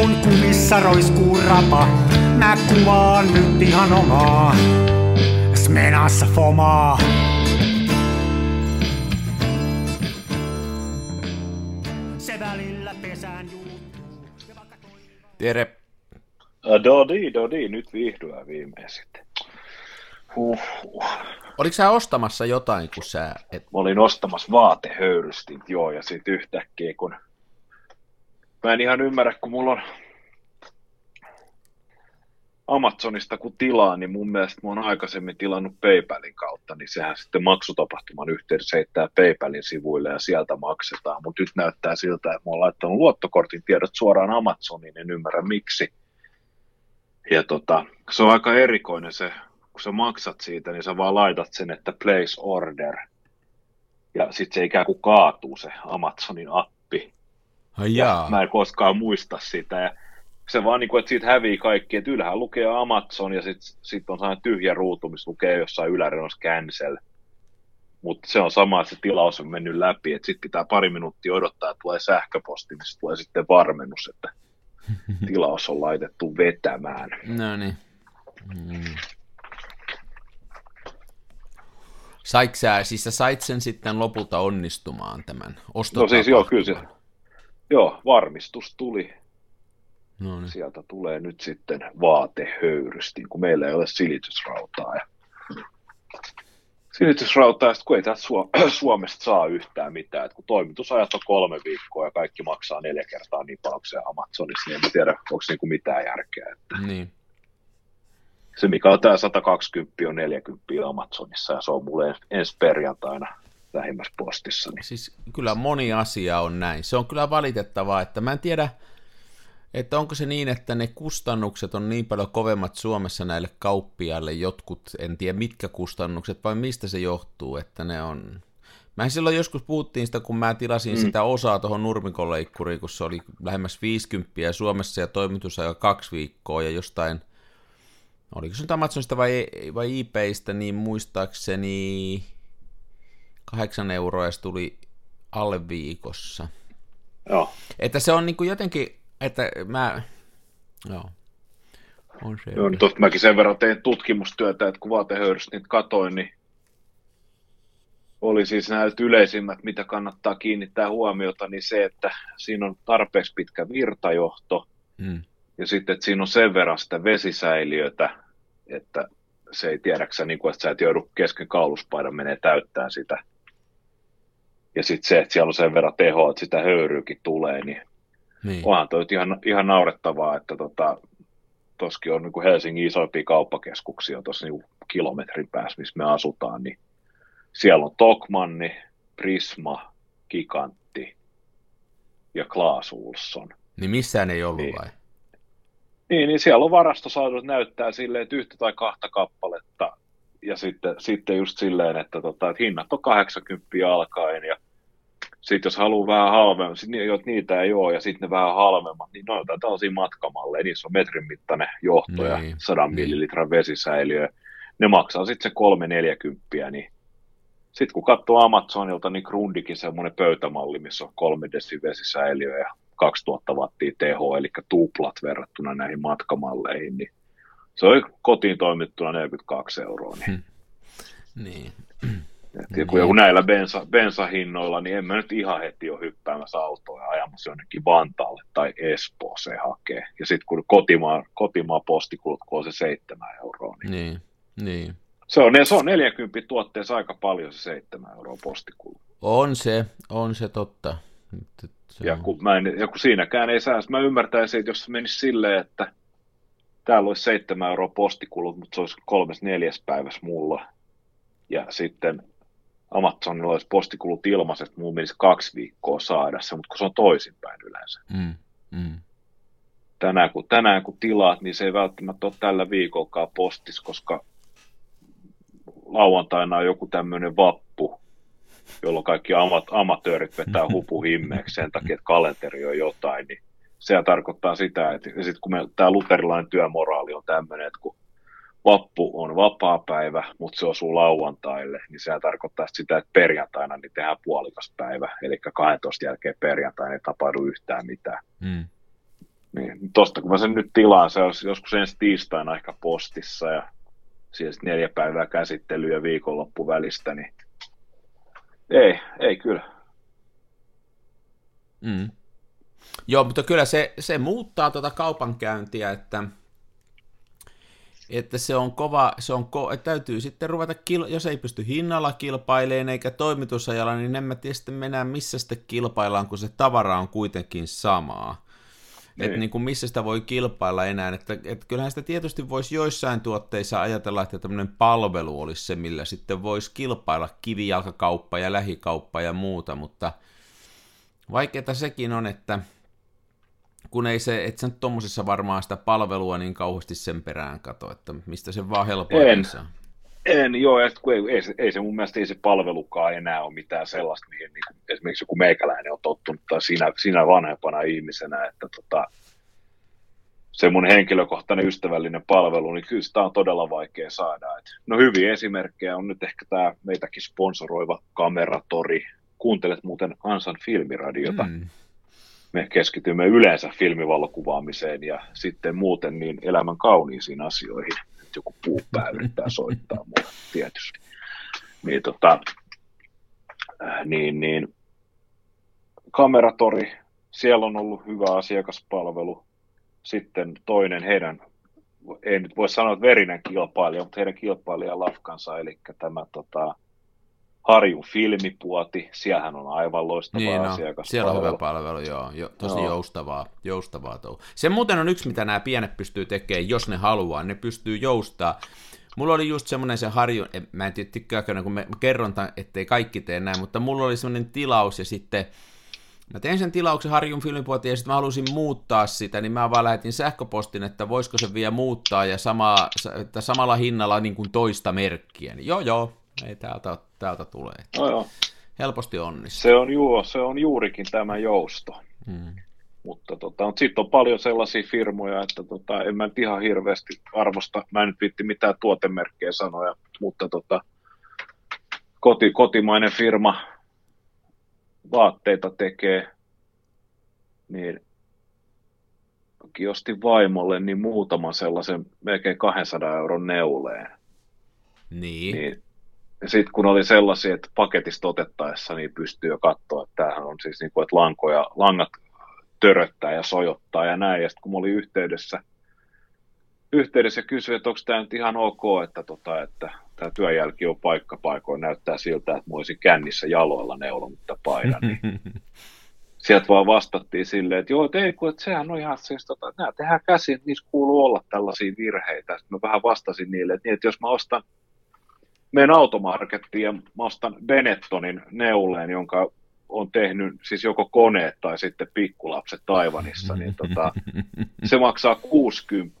kun kumissa roiskuu rapa. Mä kuvaan nyt ihan omaa, smenassa fomaa. Se välillä pesään juuttuu. Tere. Äh, Dodi, dodi, nyt vihdoin viimein sitten. Huh, huh. Oliko sä ostamassa jotain, kun sä... Et... Mä olin ostamassa vaatehöyrystin, joo, ja sitten yhtäkkiä, kun mä en ihan ymmärrä, kun mulla on Amazonista kun tilaa, niin mun mielestä mä oon aikaisemmin tilannut PayPalin kautta, niin sehän sitten maksutapahtuman yhteydessä heittää PayPalin sivuille ja sieltä maksetaan, mutta nyt näyttää siltä, että mä oon laittanut luottokortin tiedot suoraan Amazoniin, en ymmärrä miksi. Ja tota, se on aika erikoinen se, kun sä maksat siitä, niin sä vaan laitat sen, että place order. Ja sitten se ikään kuin kaatuu se Amazonin appi. Ai Ja mä en koskaan muista sitä. Ja se vaan niin kuin, että siitä hävii kaikki, että ylhäällä lukee Amazon ja sitten sit on sellainen tyhjä ruutu, missä lukee jossain yläreunassa cancel. Mutta se on sama, että se tilaus on mennyt läpi, että sitten pitää pari minuuttia odottaa, että tulee sähköposti, missä tulee sitten varmennus, että tilaus on laitettu vetämään. No niin. Mm. Sä, siis sä sait sen sitten lopulta onnistumaan tämän No siis joo, kyllä se, joo, varmistus tuli. No niin. Sieltä tulee nyt sitten vaatehöyrystin, kun meillä ei ole silitysrautaa. Ja silitysrautaa, ja sit kun ei täältä Suo- Suomesta saa yhtään mitään, että kun toimitusajat on kolme viikkoa ja kaikki maksaa neljä kertaa niin paljon kuin Amazonissa, niin en tiedä, onko niinku mitään järkeä. Että niin. se, mikä on tämä 120 on 40 Amazonissa, ja se on mulle ens- ensi perjantaina lähimmässä postissa. Niin Siis kyllä moni asia on näin. Se on kyllä valitettavaa, että mä en tiedä, että onko se niin, että ne kustannukset on niin paljon kovemmat Suomessa näille kauppiaille, jotkut, en tiedä mitkä kustannukset, vai mistä se johtuu, että ne on... Mä silloin joskus puhuttiin sitä, kun mä tilasin mm. sitä osaa tuohon nurmikonleikkuriin, kun se oli lähemmäs 50 ja Suomessa ja toimitusaika kaksi viikkoa ja jostain, oliko se nyt Amazonista vai, vai eBaystä, niin muistaakseni kahdeksan euroa ja se tuli alle viikossa. joo, Että se on niin kuin jotenkin, että mä, joo, on se. Joo, niin tosta mäkin sen verran tein tutkimustyötä, että kun vaatehöyristä niitä katoin, niin oli siis nämä yleisimmät, mitä kannattaa kiinnittää huomiota, niin se, että siinä on tarpeeksi pitkä virtajohto, Mm. ja sitten, että siinä on sen verran sitä vesisäiliötä, että se ei tiedäksä, niin kuin, että sä et joudu kesken kauluspaidan menee täyttää sitä. Ja sitten se, että siellä on sen verran tehoa, että sitä höyryykin tulee, niin Niin. onhan toi ihan, ihan naurettavaa, että tota, toskin on niin kuin Helsingin isoimpia kauppakeskuksia tuossa niin kilometrin päässä, missä me asutaan, niin siellä on Tokmanni, Prisma, Gigantti ja Klaas Olsson. Niin missään ei ollut Niin. vai? Niin, niin siellä on varastosaudut näyttää silleen, että yhtä tai kahta kappaletta, ja sitten, sitten just silleen, että, tota, että hinnat on 80 alkaen, ja sitten jos haluaa vähän halvemmin, sit ni- jo- niitä ei ole, ja sitten ne vähän halvemmat, niin ne on jotain tällaisia matkamalleja, niissä on metrin mittainen johto ja Niin, 100 niin. millilitran vesisäiliö. Ne maksaa sitten se 340, niin sitten kun katsoo Amazonilta, niin Grundikin semmoinen pöytämalli, missä on 3 desi vesisäiliö ja 2000 wattia teho, eli tuplat verrattuna näihin matkamalleihin, niin se oli kotiin toimittuna 42 euroa. Niin, Niin. et ja kun joku näillä bensa, bensahinnoilla, niin en mä nyt ihan heti ole hyppäämässä autoa ja ajamassa jonnekin Vantaalle tai Espooseen hakee. Ja sitten kun kotimaan, kotimaan postikulut, kun on se 7 euroa, niin Niin. Niin. se on, se on 40 tuotteessa aika paljon se 7 euroa postikulu. On se, on se totta. Se Ja on- kun, mä en, ja kun siinäkään ei saa, mä ymmärtäisin, että jos se menisi silleen, että täällä olisi 7 euroa postikulut, mutta se olisi kolmes neljäs päivässä mulla. Ja sitten Amazonilla olisi postikulut ilmaiset, mulla menisi kaksi viikkoa saada se, mutta kun se on toisinpäin yleensä. Mm. Mm. Tänään kun, tänään kun tilaat, niin se ei välttämättä ole tällä viikollakaan postis, koska lauantaina on joku tämmöinen vappu, jolloin kaikki amat, amatöörit vetää hupu himmeeksi sen takia, että kalenteri on jotain, niin se tarkoittaa sitä, että sit kun me, tämä luterilainen työmoraali on tämmöinen, että kun vappu on vapaa-päivä, mutta se osuu lauantaille, niin se tarkoittaa sitä, että perjantaina niin tehdään puolikas päivä, eli 12 jälkeen perjantaina ei tapahdu yhtään mitään. Mm. Niin, tosta kun mä sen nyt tilaan, se olisi joskus ensi tiistaina ehkä postissa ja siellä neljä päivää käsittelyä viikonloppu välistä, niin ei, ei kyllä. Mm. Joo, mutta kyllä se, se muuttaa tuota kaupankäyntiä, että, että se on kova, se on ko, että täytyy sitten ruveta, kil, jos ei pysty hinnalla kilpailemaan eikä toimitusajalla, niin en mä tiedä sitten mennä missä sitten kilpaillaan, kun se tavara on kuitenkin samaa. Että niin. niin kuin missä sitä voi kilpailla enää, että, että kyllähän sitä tietysti voisi joissain tuotteissa ajatella, että tämmöinen palvelu olisi se, millä sitten voisi kilpailla kivijalkakauppa ja lähikauppa ja muuta, mutta vaikeaa sekin on, että kun ei se, et sä nyt tommosessa varmaan sitä palvelua niin kauheasti sen perään kato, että mistä se vaan helpoiten saa. En, joo, ja kun ei, ei, se, ei se mun mielestä ei se palvelukaan enää ole mitään sellaista, mihin niin kuin, esimerkiksi joku meikäläinen on tottunut, tai siinä, siinä vanhempana ihmisenä, että tota, se mun henkilökohtainen ystävällinen palvelu, niin kyllä sitä on todella vaikea saada. Et, no hyviä esimerkkejä on nyt ehkä tämä meitäkin sponsoroiva kameratori. Kuuntelet muuten Ansan filmiradiota. Mm. Me keskitymme yleensä filmivalokuvaamiseen ja sitten muuten niin elämän kauniisiin asioihin että joku puupää yrittää soittaa mulle tietysti. Niin, tota, äh, niin, niin, kameratori, siellä on ollut hyvä asiakaspalvelu. Sitten toinen heidän, ei nyt voi sanoa, että verinen kilpailija, mutta heidän kilpailija Lafkansa, eli tämä tota, Harjun filmipuoti, siellähän on aivan loistava niin, no, Siellä on hyvä palvelu, joo, jo, tosi no. joustavaa, joustavaa. Se muuten on yksi, mitä nämä pienet pystyy tekemään, jos ne haluaa, ne pystyy joustaa. Mulla oli just semmoinen se harju, mä en tiedä tykkääkö, kun mä kerron, ettei kaikki tee näin, mutta mulla oli semmoinen tilaus ja sitten Mä tein sen tilauksen Harjun filmipuotiin ja sitten mä halusin muuttaa sitä, niin mä vaan lähetin sähköpostin, että voisiko se vielä muuttaa ja sama, että samalla hinnalla niin kuin toista merkkiä. Niin joo, joo, ei täältä, täältä tulee. No joo. Helposti onnistuu. Se on, juo, se on juurikin tämä jousto. Hmm. Mutta tota, sitten on paljon sellaisia firmoja, että tota, en mä nyt ihan hirveästi arvosta, mä en nyt viitti mitään tuotemerkkejä sanoja, mutta tota, koti, kotimainen firma vaatteita tekee, niin ostin vaimolle niin muutaman sellaisen melkein 200 euron neuleen. Niin. niin sitten kun oli sellaisia, että paketista otettaessa niin pystyy jo katsoa, että tämähän on siis niin kuin, että lankoja, langat töröttää ja sojottaa ja näin. Ja sitten kun mä olin yhteydessä, yhteydessä ja kysyin, että onko tämä nyt ihan ok, että, tota, että tämä työjälki on paikka paikoin, näyttää siltä, että mä olisin kännissä jaloilla neulonutta paidan. Niin sieltä vaan vastattiin silleen, että joo, että ei, kun, että sehän on ihan siis, tota, että nämä tehdään käsin, niissä kuuluu olla tällaisia virheitä. Sitten mä vähän vastasin niille, että, niin, että jos mä ostan menen automarkettiin ja ostan Benettonin neuleen, jonka on tehnyt siis joko koneet tai sitten pikkulapset Taivanissa, niin tota, se maksaa 60,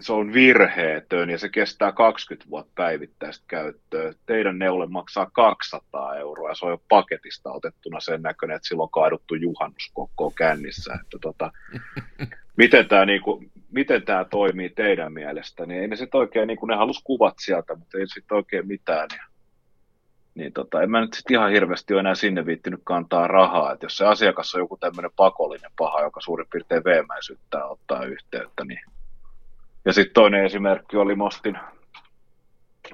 se on virheetön ja se kestää 20 vuotta päivittäistä käyttöä. Teidän neule maksaa 200 euroa ja se on jo paketista otettuna sen näköinen, että silloin on kaaduttu juhannuskokko kännissä. Että tota, miten tämä niinku, miten tämä toimii teidän mielestä, niin ei ne sitten oikein, niin kuin ne halus kuvat sieltä, mutta ei sitten oikein mitään. Ja, niin tota, en mä nyt sitten ihan hirveästi ole enää sinne viittinyt kantaa rahaa, että jos se asiakas on joku tämmöinen pakollinen paha, joka suurin piirtein veemäisyyttää ottaa yhteyttä, niin ja sitten toinen esimerkki oli, ostin,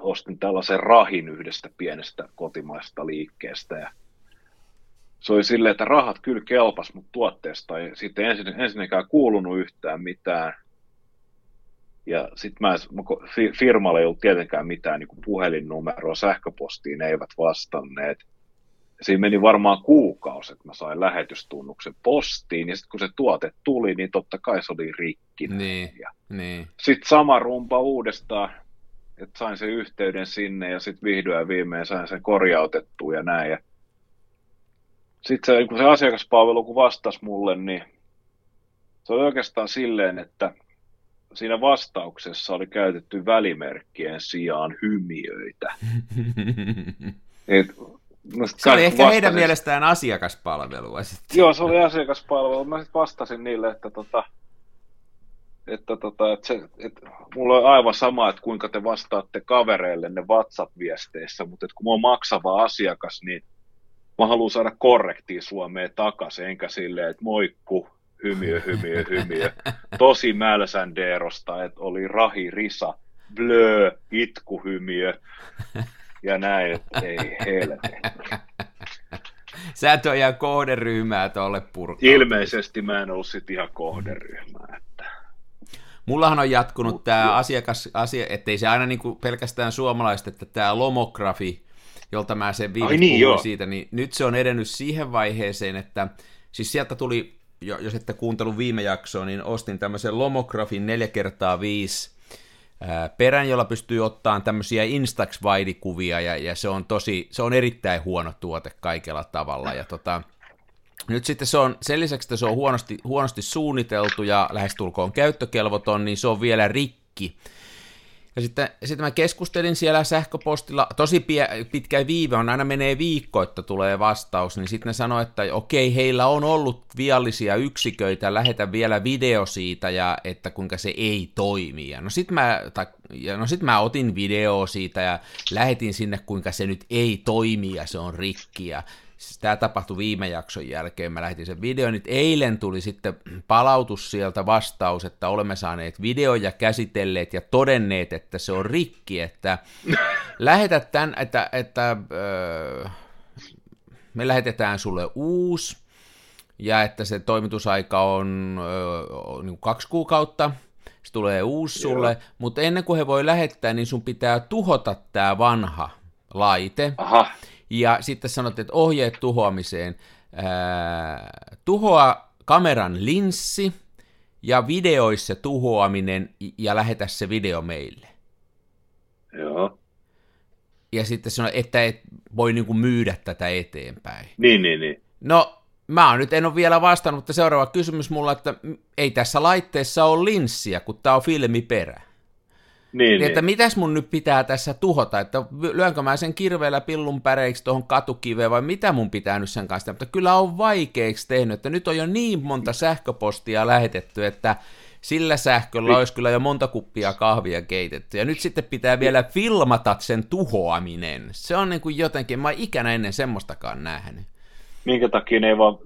ostin tällaisen rahin yhdestä pienestä kotimaista liikkeestä ja se oli silleen, että rahat kyllä kelpas, mutta tuotteesta ei sitten ensin, ensinnäkään kuulunut yhtään mitään. Ja sitten mä, firmalle ei ollut tietenkään mitään niin puhelinnumeroa, sähköpostiin ne eivät vastanneet. Siinä meni varmaan kuukausi, että mä sain lähetystunnuksen postiin, ja sitten kun se tuote tuli, niin totta kai se oli rikki. Niin, niin. Sitten sama rumpa uudestaan, että sain sen yhteyden sinne, ja sitten vihdoin ja viimein sain sen korjautettua ja näin. Ja sitten se, kun se asiakaspalvelu kun vastasi mulle, niin se oli oikeastaan silleen, että siinä vastauksessa oli käytetty välimerkkien sijaan hymiöitä. Et, no se oli ehkä vastasin, heidän mielestään asiakaspalvelua sitten. Joo, se oli asiakaspalvelu. Mä sitten vastasin niille, että, tota, että, tota, että, se, että mulla on aivan sama, että kuinka te vastaatte kavereille ne WhatsApp-viesteissä, mutta että kun mä oon maksava asiakas, niin mä haluan saada korrektia Suomeen takaisin, enkä silleen, että moikku, hymiö, hymiö, hymiö. Tosi mälsändeerosta, että oli rahi, risa, blö, itkuhymiö ja näin, että ei helvetti. Sä et ole ihan kohderyhmää tuolle purkaa. Ilmeisesti mä en ollut sit ihan kohderyhmää. Että... Mullahan on jatkunut tämä asiakas, asia, ettei se aina niinku pelkästään suomalaiset, että tämä lomografi, jolta mä sen viime niin, puhuin siitä, niin nyt se on edennyt siihen vaiheeseen, että siis sieltä tuli, jos ette kuuntelun viime jaksoa, niin ostin tämmöisen lomografin 4 kertaa 5 perän, jolla pystyy ottamaan tämmöisiä instax kuvia ja, ja, se on tosi, se on erittäin huono tuote kaikella tavalla, ja tota, nyt sitten se on, sen lisäksi, että se on huonosti, huonosti suunniteltu ja lähestulkoon käyttökelvoton, niin se on vielä rikki, ja sitten, sitten mä keskustelin siellä sähköpostilla, tosi pie, pitkä viive on, aina menee viikko, että tulee vastaus, niin sitten ne sanoi, että okei, heillä on ollut viallisia yksiköitä, lähetä vielä video siitä, ja että kuinka se ei toimi. Ja no sitten mä, no sit mä otin video siitä ja lähetin sinne, kuinka se nyt ei toimi ja se on rikki. Ja siis tämä tapahtui viime jakson jälkeen, mä lähetin sen videon, nyt eilen tuli sitten palautus sieltä vastaus, että olemme saaneet videoja käsitelleet ja todenneet, että se on rikki, että lähetä tämän, että, että öö, me lähetetään sulle uusi, ja että se toimitusaika on öö, niin kaksi kuukautta, se tulee uusi sulle, Joo. mutta ennen kuin he voi lähettää, niin sun pitää tuhota tämä vanha laite. Aha. Ja sitten sanottiin, että ohjeet tuhoamiseen. Ää, tuhoa kameran linssi ja videoissa tuhoaminen ja lähetä se video meille. Joo. Ja sitten sanoi, että et voi niinku myydä tätä eteenpäin. Niin, niin, niin. No, mä oon nyt en ole vielä vastannut, mutta seuraava kysymys mulla, että ei tässä laitteessa ole linssiä, kun tämä on filmiperä. Niin, niin, että niin. mitäs mun nyt pitää tässä tuhota, että lyönkö mä sen kirveellä pillun päreiksi tuohon katukiveen vai mitä mun pitää nyt sen kanssa, mutta kyllä on vaikeiksi tehnyt, että nyt on jo niin monta sähköpostia lähetetty, että sillä sähköllä niin. olisi kyllä jo monta kuppia kahvia keitetty, ja nyt sitten pitää vielä filmata sen tuhoaminen. Se on niin kuin jotenkin, mä ikänä ennen semmoistakaan nähnyt. Minkä takia ne ei vaan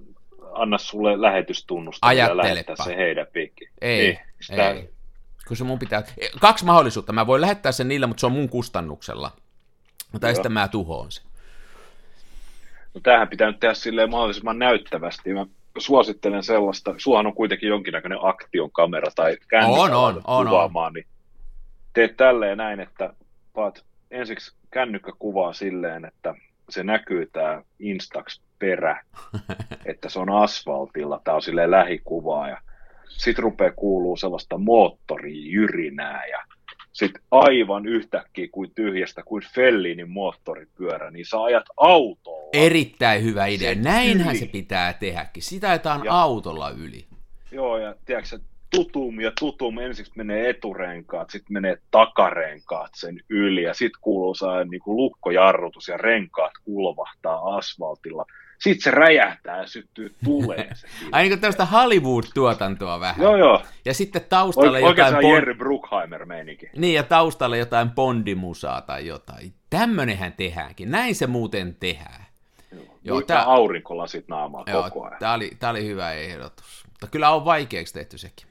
anna sulle lähetystunnusta ja lähettää se heidän piikki? Ei, niin, sitä... ei se mun pitää, kaksi mahdollisuutta, mä voin lähettää sen niillä, mutta se on mun kustannuksella. Tai sitten mä tuhoon sen. No tämähän pitää nyt tehdä silleen mahdollisimman näyttävästi. Mä suosittelen sellaista, suohan on kuitenkin jonkinnäköinen aktion kamera tai kännykkä on, on, on, kuvaamaan, on. niin teet tälleen näin, että paat ensiksi kännykkäkuvaa silleen, että se näkyy tämä Instax perä, että se on asfaltilla, tämä on silleen lähikuvaa ja sitten rupeaa kuuluu sellaista moottorijyrinää ja sitten aivan yhtäkkiä kuin tyhjästä, kuin Fellinin moottoripyörä, niin sä ajat autolla. Erittäin hyvä idea. Näinhän yli. se pitää tehdäkin. Sitä ajetaan ja, autolla yli. Joo, ja tiedätkö, tutum ja tutum, ensiksi menee eturenkaat, sitten menee takarenkaat sen yli, ja sitten kuuluu saa niin kuin lukkojarrutus, ja renkaat kulvahtaa asfaltilla sitten se räjähtää ja syttyy tuleen. Ai niin kuin tällaista Hollywood-tuotantoa vähän. Joo, joo. Ja sitten taustalle Oike- jotain... Oikein Jerry Bruckheimer meininki. Niin, ja taustalle jotain Bondimusaa tai jotain. Tämmönenhän tehdäänkin. Näin se muuten tehdään. Joo, joo tää... aurinkolasit naamaa joo, koko ajan. Tämä oli, tää oli hyvä ehdotus. Mutta kyllä on vaikeaksi tehty sekin.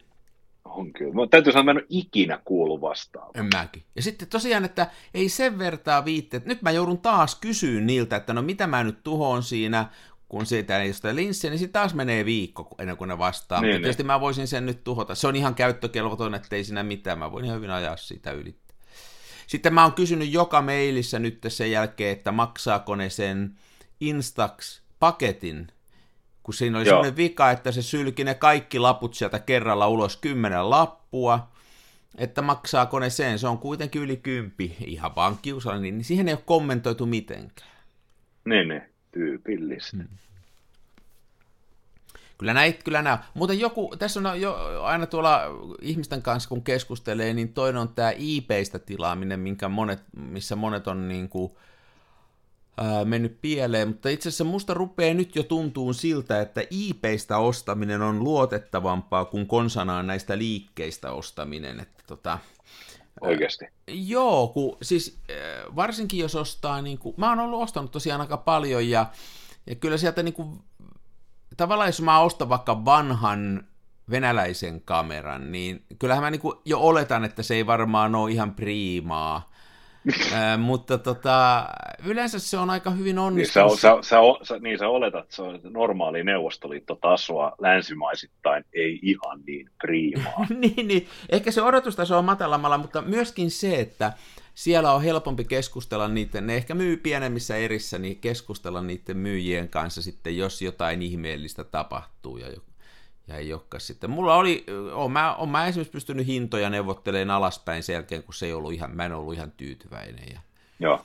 On kyllä. Mutta täytyy sanoa, että mä en ole ikinä kuullut vastaan. En mäkin. Ja sitten tosiaan, että ei sen vertaa viitteet. Nyt mä joudun taas kysyä niiltä, että no mitä mä nyt tuhoon siinä, kun siitä ei sitä linssiä, niin sitten taas menee viikko ennen kuin ne vastaa. Niin, Mutta niin. tietysti mä voisin sen nyt tuhota. Se on ihan käyttökelvoton, ettei siinä mitään. Mä voin ihan hyvin ajaa siitä yli. Sitten mä oon kysynyt joka mailissa nyt sen jälkeen, että maksaako ne sen Instax-paketin kun siinä oli Joo. sellainen vika, että se sylki ne kaikki laput sieltä kerralla ulos kymmenen lappua, että maksaako ne sen, se on kuitenkin yli kympi, ihan vaan kiusallinen, niin siihen ei ole kommentoitu mitenkään. Niin, niin, tyypillistä. Hmm. Kyllä näitä, kyllä nämä. Mutta joku, tässä on jo aina tuolla ihmisten kanssa, kun keskustelee, niin toinen on tämä IP-stä tilaaminen, minkä monet, missä monet on niin kuin, ää, mennyt pieleen, mutta itse asiassa musta rupeaa nyt jo tuntuu siltä, että IPistä ostaminen on luotettavampaa kuin konsanaan näistä liikkeistä ostaminen. Että tota, Oikeasti? Joo, kun, siis varsinkin jos ostaa, niin kuin, mä oon ollut ostanut tosiaan aika paljon ja, ja kyllä sieltä niin kuin, tavallaan jos mä ostan vaikka vanhan venäläisen kameran, niin kyllähän mä niin jo oletan, että se ei varmaan ole ihan priimaa, Mutta tota, yleensä se on aika hyvin onnistunut. Niin sä, sä, sä, niin sä oletat, että se on normaali neuvostoliittotasoa länsimaisittain, ei ihan niin priimaa. niin, niin, ehkä se odotustaso on matalammalla, mutta myöskin se, että siellä on helpompi keskustella niiden, ne ehkä myy pienemmissä erissä, niin keskustella niiden myyjien kanssa sitten, jos jotain ihmeellistä tapahtuu ja ja ei olekaan sitten. Mulla oli, on mä, on mä esimerkiksi pystynyt hintoja neuvottelemaan alaspäin sen jälkeen, kun se ei ollut ihan, mä en ollut ihan tyytyväinen. Ja, Joo.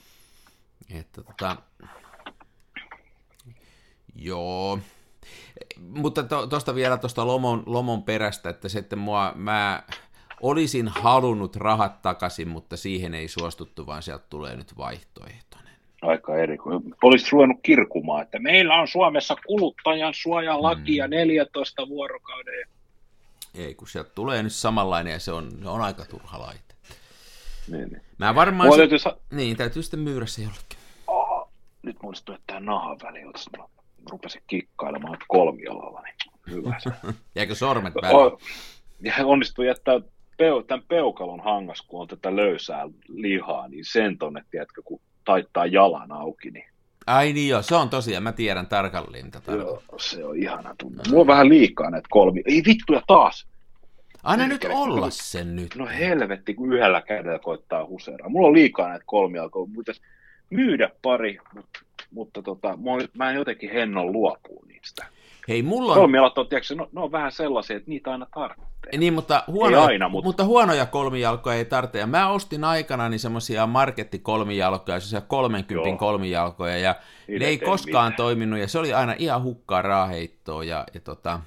Että tota, joo. Mutta tuosta to, vielä tuosta lomon, lomon perästä, että että mua, mä olisin halunnut rahat takaisin, mutta siihen ei suostuttu, vaan sieltä tulee nyt vaihtoehto aika eri. Olisit ruvennut kirkumaan, että meillä on Suomessa kuluttajan suojalaki ja 14 mm. vuorokauden. Ei, kun sieltä tulee nyt samanlainen ja se on, se on aika turha laite. Niin, niin. Mä varmaan... Se... Täytyy... Niin, täytyy sitten myydä se jollekin. Oh, nyt muistui, että tämä nahan väli, mä rupesin kikkailemaan kolmialalla, niin hyvä se. Jäikö sormet väliin? Oh, ja onnistui jättää peu, tämän peukalon hangas, kun on tätä löysää lihaa, niin sen tonne, tiedätkö, kun taittaa jalan auki. Niin. Ai niin joo, se on tosiaan, mä tiedän tarkalleen tätä. Joo, se on ihana tunne. Mulla on vähän liikaa näitä kolmi. Ei vittu, ja taas! Aina nyt olla sen nyt. No helvetti, kun yhdellä kädellä koittaa huseraa. Mulla on liikaa näitä kolmijalkoja. Pitäisi myydä pari, mutta, mutta tota, mä en jotenkin hennon luopua niistä. Hei, mulla on... Kolmijalat on, tiedätkö, no, ne on vähän sellaisia, että niitä aina tarvitsee. Niin, mutta, huonoja, aina, mutta... mutta huonoja kolmijalkoja ei tarvitse. Ja mä ostin aikana niin semmoisia markettikolmijalkoja, semmoisia 30 Joo. kolmijalkoja, ja Niille ne ei koskaan mitään. toiminut, ja se oli aina ihan hukkaa raaheittoa, ja, ja tota,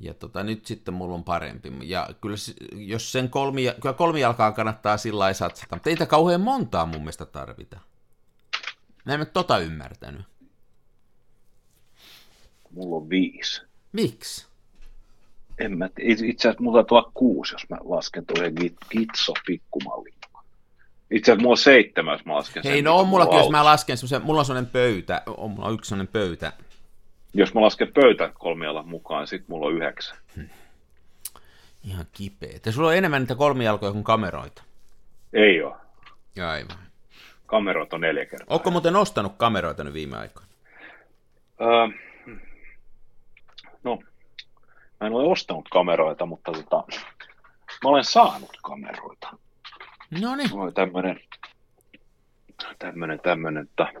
ja tota, nyt sitten mulla on parempi. Ja kyllä jos sen kolmi, kyllä kolmijalkaan kannattaa sillä lailla satsata, mutta ei kauhean montaa mun mielestä tarvita. Mä en tota ymmärtänyt. Mulla on viisi. Miksi? En mä. Itse asiassa mulla taitaa kuusi, jos mä lasken tuon Gitso pikkumallin. Itse asiassa mulla on seitsemän, jos mä lasken Hei, sen, no on mullakin, jos mä lasken semmoisen, mulla on semmoinen pöytä, on mulla yksi semmoinen pöytä. Jos mä lasken pöytä kolmialan mukaan, sit mulla on yhdeksän. Hmm. Ihan kipeä. Te sulla on enemmän niitä kolmijalkoja kuin kameroita. Ei oo. Ja aivan. Kameroit on neljä kertaa. Onko muuten ostanut kameroita nyt viime aikoina? Öö, no, mä en ole ostanut kameroita, mutta tota, mä olen saanut kameroita. No niin. Mulla oli tämmönen, tämmönen, tämmönen, että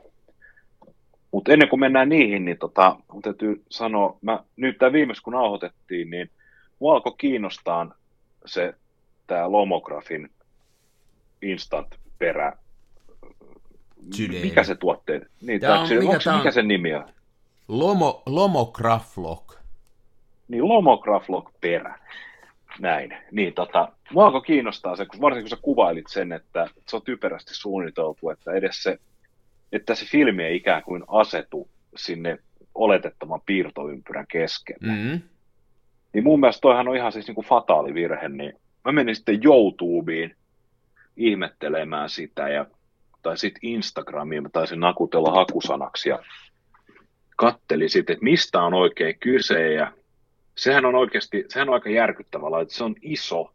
mutta ennen kuin mennään niihin, niin tota, mun täytyy sanoa, mä, nyt tämä viimeis kun nauhoitettiin, niin mua alkoi kiinnostaa se tämä Lomografin instant perä. Mikä se tuotteen? Niin, tää on, mikä, se, mikä sen nimi on? Lomo, Lomograflog. Niin, Lomograflog perä. Näin. Niin, tota, mua alkoi kiinnostaa se, kun varsinkin kun sä kuvailit sen, että se on typerästi suunniteltu, että edes se, että se filmi ei ikään kuin asetu sinne oletettoman piirtoympyrän keskelle. Mm-hmm. Niin mun mielestä toihan on ihan siis niin kuin fataali virhe, niin mä menin sitten YouTubeen ihmettelemään sitä ja tai sitten Instagramiin mä taisin nakutella hakusanaksi ja katteli sitten, että mistä on oikein kyse ja sehän on oikeasti, sehän on aika järkyttävä että se on iso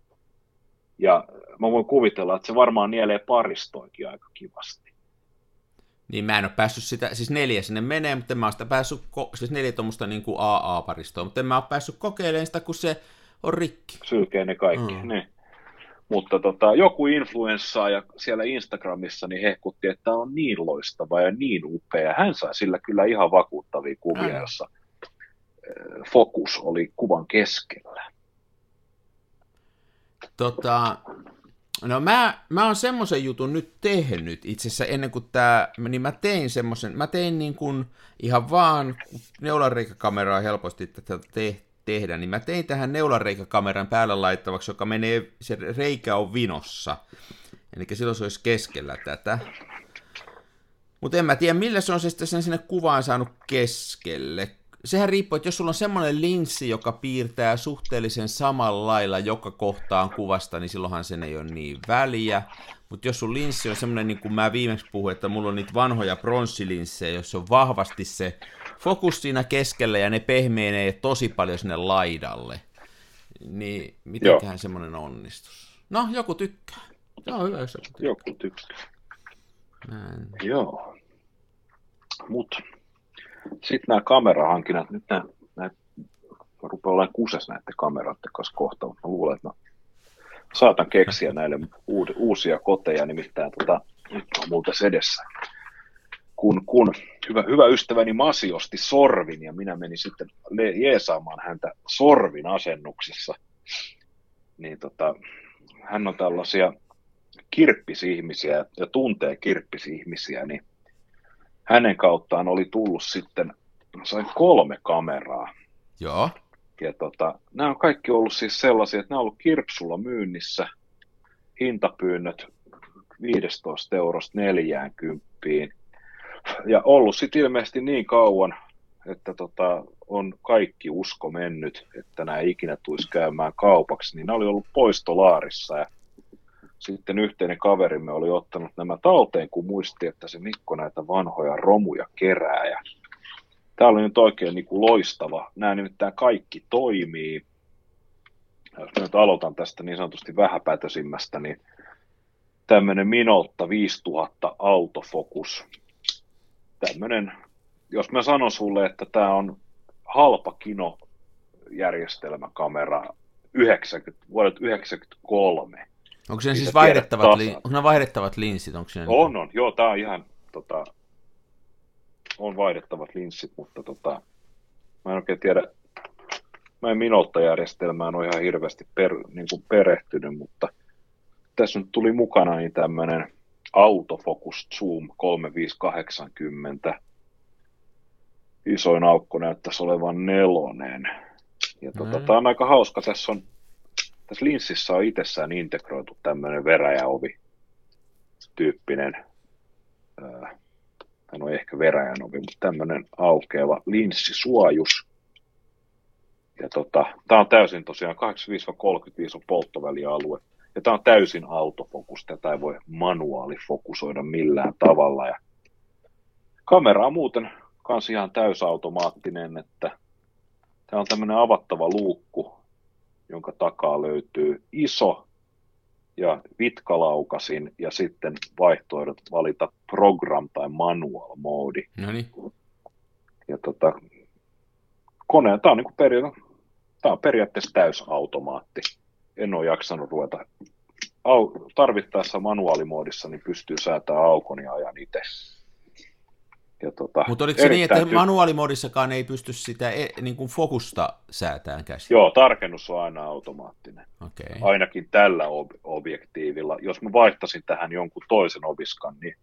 ja mä voin kuvitella, että se varmaan nielee paristoinkin aika kivasti. Niin mä en ole päässyt sitä, siis neljä sinne menee, mutta en mä ole sitä päässyt, siis neljä tuommoista niin kuin AA-paristoa, mutta en mä ole päässyt kokeilemaan sitä, kun se on rikki. Sylkee ne kaikki, mm. niin. Mutta tota, joku influenssa ja siellä Instagramissa niin hehkutti, että tämä on niin loistava ja niin upea. Hän sai sillä kyllä ihan vakuuttavia kuvia, mm. jossa fokus oli kuvan keskellä. Tota, no mä, mä oon semmoisen jutun nyt tehnyt itse asiassa ennen kuin tämä, niin mä tein semmoisen, mä tein niin kuin ihan vaan, neulareikakameraa helposti tätä te, tehdä, niin mä tein tähän neulareikakameran päälle laittavaksi, joka menee, se reikä on vinossa. Eli silloin se olisi keskellä tätä. Mutta en mä tiedä, millä se on se sitten sen sinne kuvaan saanut keskelle. Sehän riippuu, että jos sulla on semmoinen linssi, joka piirtää suhteellisen samalla lailla joka kohtaan kuvasta, niin silloinhan sen ei ole niin väliä. Mutta jos sun linssi on semmoinen, niin kuin mä viimeksi puhuin, että mulla on niitä vanhoja pronssilinssejä, jos on vahvasti se fokus siinä keskellä ja ne pehmeenee tosi paljon sinne laidalle, niin mitenköhän semmoinen onnistus? No, joku tykkää. Joo, hyvä, jos joku tykkää. Joku tykkää. Näin. Joo. Mut sitten nämä kamerahankinnat, nyt nämä, nämä rupeaa olemaan kuses näiden kameroiden kanssa kohta, mutta luulen, että mä saatan keksiä näille uusia koteja, nimittäin tota, nyt on muuta edessä. Kun, kun hyvä, hyvä ystäväni Masi osti sorvin ja minä menin sitten jeesaamaan häntä sorvin asennuksessa, niin tota, hän on tällaisia kirppisihmisiä ja tuntee kirppisihmisiä, niin hänen kauttaan oli tullut sitten, sain kolme kameraa. Joo. Ja tota, nämä on kaikki ollut siis sellaisia, että nämä on ollut kirpsulla myynnissä, hintapyynnöt 15 eurosta 40. Ja ollut sitten ilmeisesti niin kauan, että tota, on kaikki usko mennyt, että nämä ikinä tulisi käymään kaupaksi, niin nämä oli ollut poistolaarissa ja sitten yhteinen kaverimme oli ottanut nämä talteen, kun muisti, että se Mikko näitä vanhoja romuja kerää. Ja tämä oli nyt oikein niin kuin loistava. Nämä nimittäin kaikki toimii. Jos nyt aloitan tästä niin sanotusti vähäpätösimmästä, niin tämmöinen Minolta 5000 autofokus. Tämmöinen, jos mä sanon sulle, että tämä on halpa kino järjestelmäkamera 90, vuodet 93, Onko se siis vaihdettavat, li- onko ne vaihdettavat linssit? Onko se On, on. Joo, tää on ihan, tota, on vaihdettavat linssit, mutta tota, mä en oikein tiedä, mä en Minolta järjestelmään ole ihan hirveästi per, niin kuin perehtynyt, mutta tässä nyt tuli mukana niin tämmöinen autofocus zoom 3580. Isoin aukko näyttäisi olevan nelonen. Ja tota, Mm. tää on aika hauska. Tässä on tässä linssissä on itsessään integroitu tämmöinen veräjäovi tyyppinen, hän on ehkä veräjän ovi, mutta tämmöinen aukeava linssisuojus. Ja tota, tämä on täysin tosiaan 85-35 on polttovälialue. Ja tämä on täysin autofokus, tätä ei voi manuaalifokusoida millään tavalla. Ja kamera on muuten kans ihan täysautomaattinen, että tämä on tämmöinen avattava luukku, jonka takaa löytyy iso ja vitkalaukasin ja sitten vaihtoehdot valita program tai manual moodi. No niin. Ja tota, kone, tämä on, niinku peria- tää on periaatteessa täysautomaatti. En ole jaksanut ruveta au, tarvittaessa manuaalimoodissa, niin pystyy säätämään aukon ja ajan itse. Ja tota, Mutta oliko se niin, että ty- manuaalimodissakaan ei pysty sitä e, niin kuin fokusta säätään käsin? Joo, tarkennus on aina automaattinen. Okei. ainakin tällä ob- objektiivilla. Jos mä vaihtasin tähän jonkun toisen obiskan, niin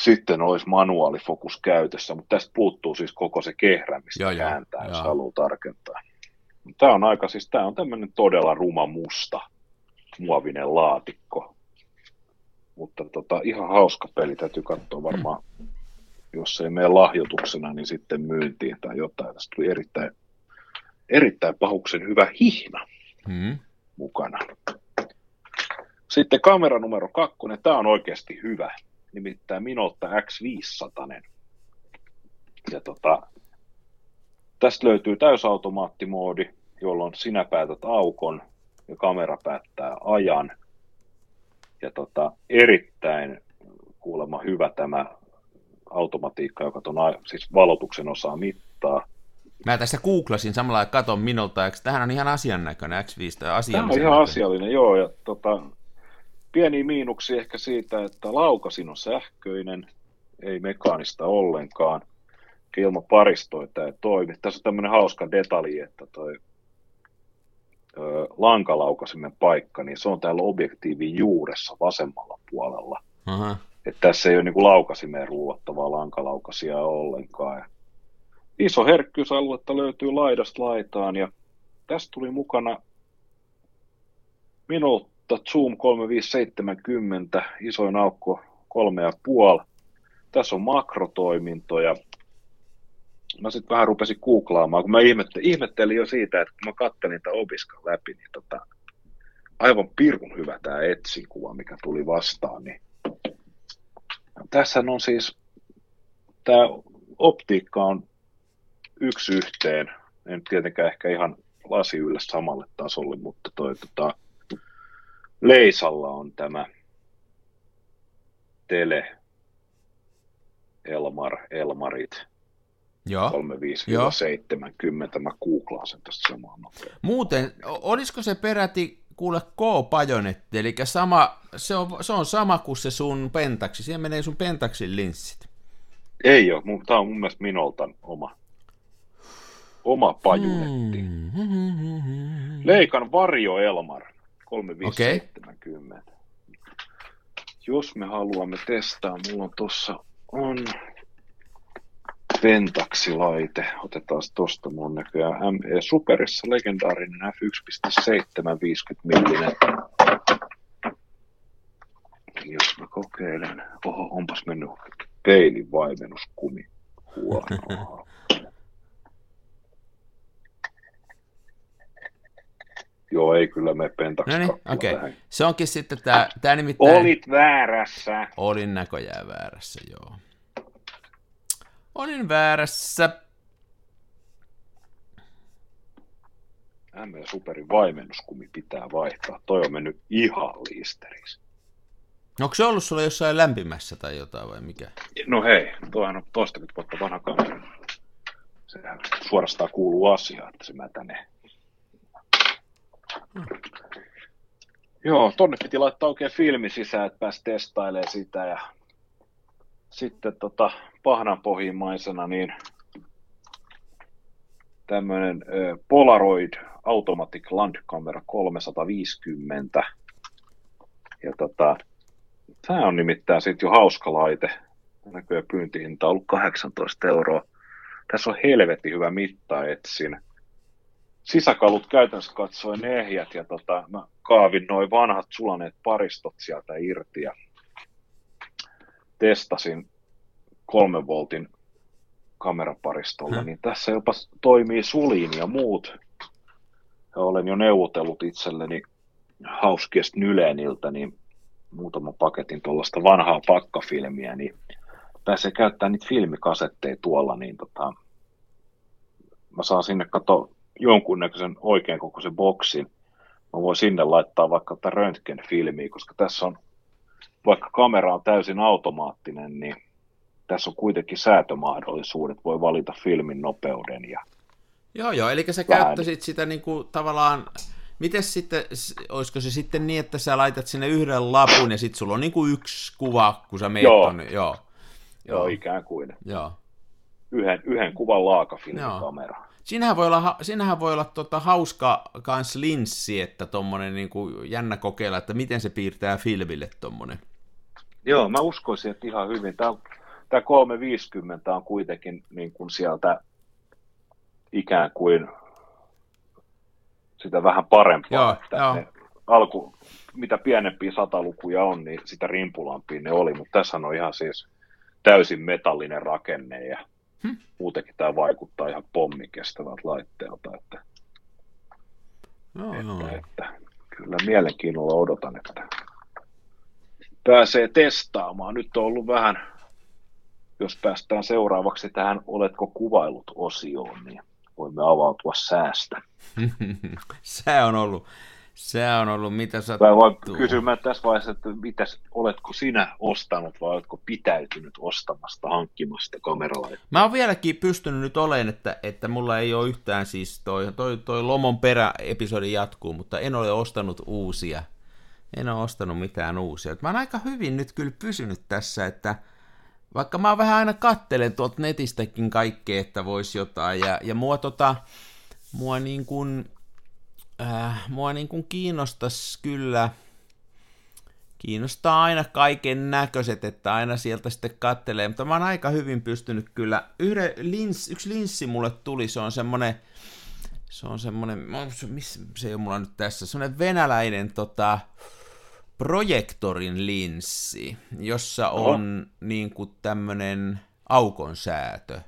sitten olisi manuaalifokus käytössä, mutta tästä puuttuu siis koko se kehrä, mistä Joo, joo, kääntää, jos joo. haluaa tarkentaa. Tämä on aika, siis tämä on tämmöinen todella ruma musta muovinen laatikko. Mutta tota, ihan hauska peli, täytyy katsoa varmaan, jos ei mene lahjoituksena, niin sitten myyntiin tai jotain. Tästä tuli erittäin, erittäin pahuksen hyvä hihna Hmm. mukana. Sitten kamera numero kakkonen, tämä on oikeasti hyvä, nimittäin Minolta X500. Ja tota, tästä löytyy täysautomaattimoodi, jolloin sinä päätät aukon ja kamera päättää ajan. Ja tota, erittäin kuulemma hyvä tämä automatiikka, joka ton, a- siis valotuksen osaa mittaa. Mä tässä googlasin samalla ja katon minulta, eikö tähän on ihan asian näköinen X5 tai Tämä on ihan asiallinen, joo. Ja tota, pieniä miinuksia ehkä siitä, että laukasin on sähköinen, ei mekaanista ollenkaan. Ilman paristoa tämä ei toimi. Tässä on tämmöinen hauska detalji, että toi lankalaukasimen paikka, niin se on täällä objektiivin juuressa vasemmalla puolella. Aha. Että tässä ei ole niin laukasimeen ruuvattavaa lankalaukasia ollenkaan. Iso herkkyysaluetta löytyy laidasta laitaan ja tästä tuli mukana minulta Zoom 3570, isoin aukko kolme ja puoli. Tässä on makrotoimintoja, mä sitten vähän rupesin googlaamaan, kun mä ihmettelin, ihmettelin jo siitä, että kun mä kattelin tämän Obiskan läpi, niin tota, aivan pirun hyvä tämä etsin kuva, mikä tuli vastaan, niin tässä on siis, tämä optiikka on yksi yhteen, en tietenkään ehkä ihan lasi yllä samalle tasolle, mutta toi tota, Leisalla on tämä Tele Elmar, Elmarit, Joo. 35-70. Mä googlaan sen tästä samaan nopeasti. Muuten, olisiko se peräti kuule K-pajonetti, eli sama, se, on, se on sama kuin se sun pentaksi, siihen menee sun pentaksin linssit. Ei ole, tämä on mun mielestä Minoltan oma, oma pajunetti. Mm. Leikan Varjo Elmar, 3570. Okay. Jos me haluamme testaa, mulla on tuossa on Pentaxilaite. Otetaan tosta mun näköjään ME Superissa legendaarinen F1.7 50 millinen. Jos mä kokeilen. Oho, onpas mennyt peilin vaimennuskumi. Huonoa. Joo, ei kyllä me pentaksi No niin, okei. Okay. Se onkin sitten tämä, tämä nimittäin... Olit väärässä. Olin näköjään väärässä, joo. Olin väärässä. M Superin vaimennuskumi pitää vaihtaa. Toi on mennyt ihan liisteriksi. Onko se ollut sulla jossain lämpimässä tai jotain vai mikä? No hei, toihan on toistakymmentä vuotta vanha kamera. Sehän suorastaan kuuluu asiaan, että se mätänee. Hmm. Joo, tonne piti laittaa oikein filmi sisään, että pääsi testailemaan sitä ja sitten tota, pahnanpohjimmaisena niin tämmöinen Polaroid Automatic Land Camera 350. Ja tota, tämä on nimittäin sitten jo hauska laite. Näköjään pyyntihinta on ollut 18 euroa. Tässä on helvetin hyvä mitta etsin. Sisäkalut käytännössä katsoen ehjät ja tota, mä kaavin noin vanhat sulaneet paristot sieltä irti ja testasin kolmen voltin kameraparistolla, mm. niin tässä jopa toimii sulin ja muut. Ja olen jo neuvotellut itselleni hauskiest Nyleniltä, niin muutama paketin tuollaista vanhaa pakkafilmiä, niin pääsee käyttämään niitä filmikasetteja tuolla, niin tota, mä saan sinne kato jonkunnäköisen oikein kokoisen boksin. Mä voin sinne laittaa vaikka tätä röntgenfilmiä, koska tässä on, vaikka kamera on täysin automaattinen, niin tässä on kuitenkin säätömahdollisuudet, voi valita filmin nopeuden. Ja joo, joo, eli sä vähän... käyttäisit sitä niin kuin, tavallaan, miten sitten, olisiko se sitten niin, että sä laitat sinne yhden lapun ja sitten sulla on niin kuin yksi kuva, kun sä meet joo. Tonne, joo. joo. Joo, ikään kuin. Joo. Yhden, yhden kuvan laakafilmikamera. Siinähän voi olla, siinähän voi olla tota hauska kans linssi, että tommonen niin kuin jännä kokeilla, että miten se piirtää filmille tommonen. Joo, mä uskoisin, että ihan hyvin. Tämä tämä 350 on kuitenkin niin kuin sieltä ikään kuin sitä vähän parempaa, joo, että joo. Ne alku, mitä pienempiä satalukuja on, niin sitä rimpulampia ne oli, mutta tässä on ihan siis täysin metallinen rakenne ja hmm. muutenkin tämä vaikuttaa ihan pommikestävältä laitteelta, että, no, että, no. että kyllä mielenkiinnolla odotan, että pääsee testaamaan. Nyt on ollut vähän jos päästään seuraavaksi tähän oletko kuvailut osioon, niin voimme avautua säästä. se on ollut, se on ollut, mitä sä... Mä voin kysymään tässä vaiheessa, että mitäs, oletko sinä ostanut vai oletko pitäytynyt ostamasta, hankkimasta kameralaitteita? Mä oon vieläkin pystynyt nyt olemaan, että, että mulla ei ole yhtään siis toi, toi, toi Lomon perä-episodi jatkuu, mutta en ole ostanut uusia. En ole ostanut mitään uusia. Mä oon aika hyvin nyt kyllä pysynyt tässä, että vaikka mä vähän aina kattelen tuolta netistäkin kaikkea, että voisi jotain, ja, ja mua tota, mua niin kuin, äh, mua niin kuin kiinnostaisi kyllä, kiinnostaa aina kaiken näköiset, että aina sieltä sitten kattelee, mutta mä oon aika hyvin pystynyt kyllä, yhden lins, yksi linssi mulle tuli, se on semmonen, se on semmonen, missä se ei ole mulla nyt tässä, semmonen venäläinen tota, projektorin linssi, jossa on Oho. niin kuin tämmöinen aukonsäätö.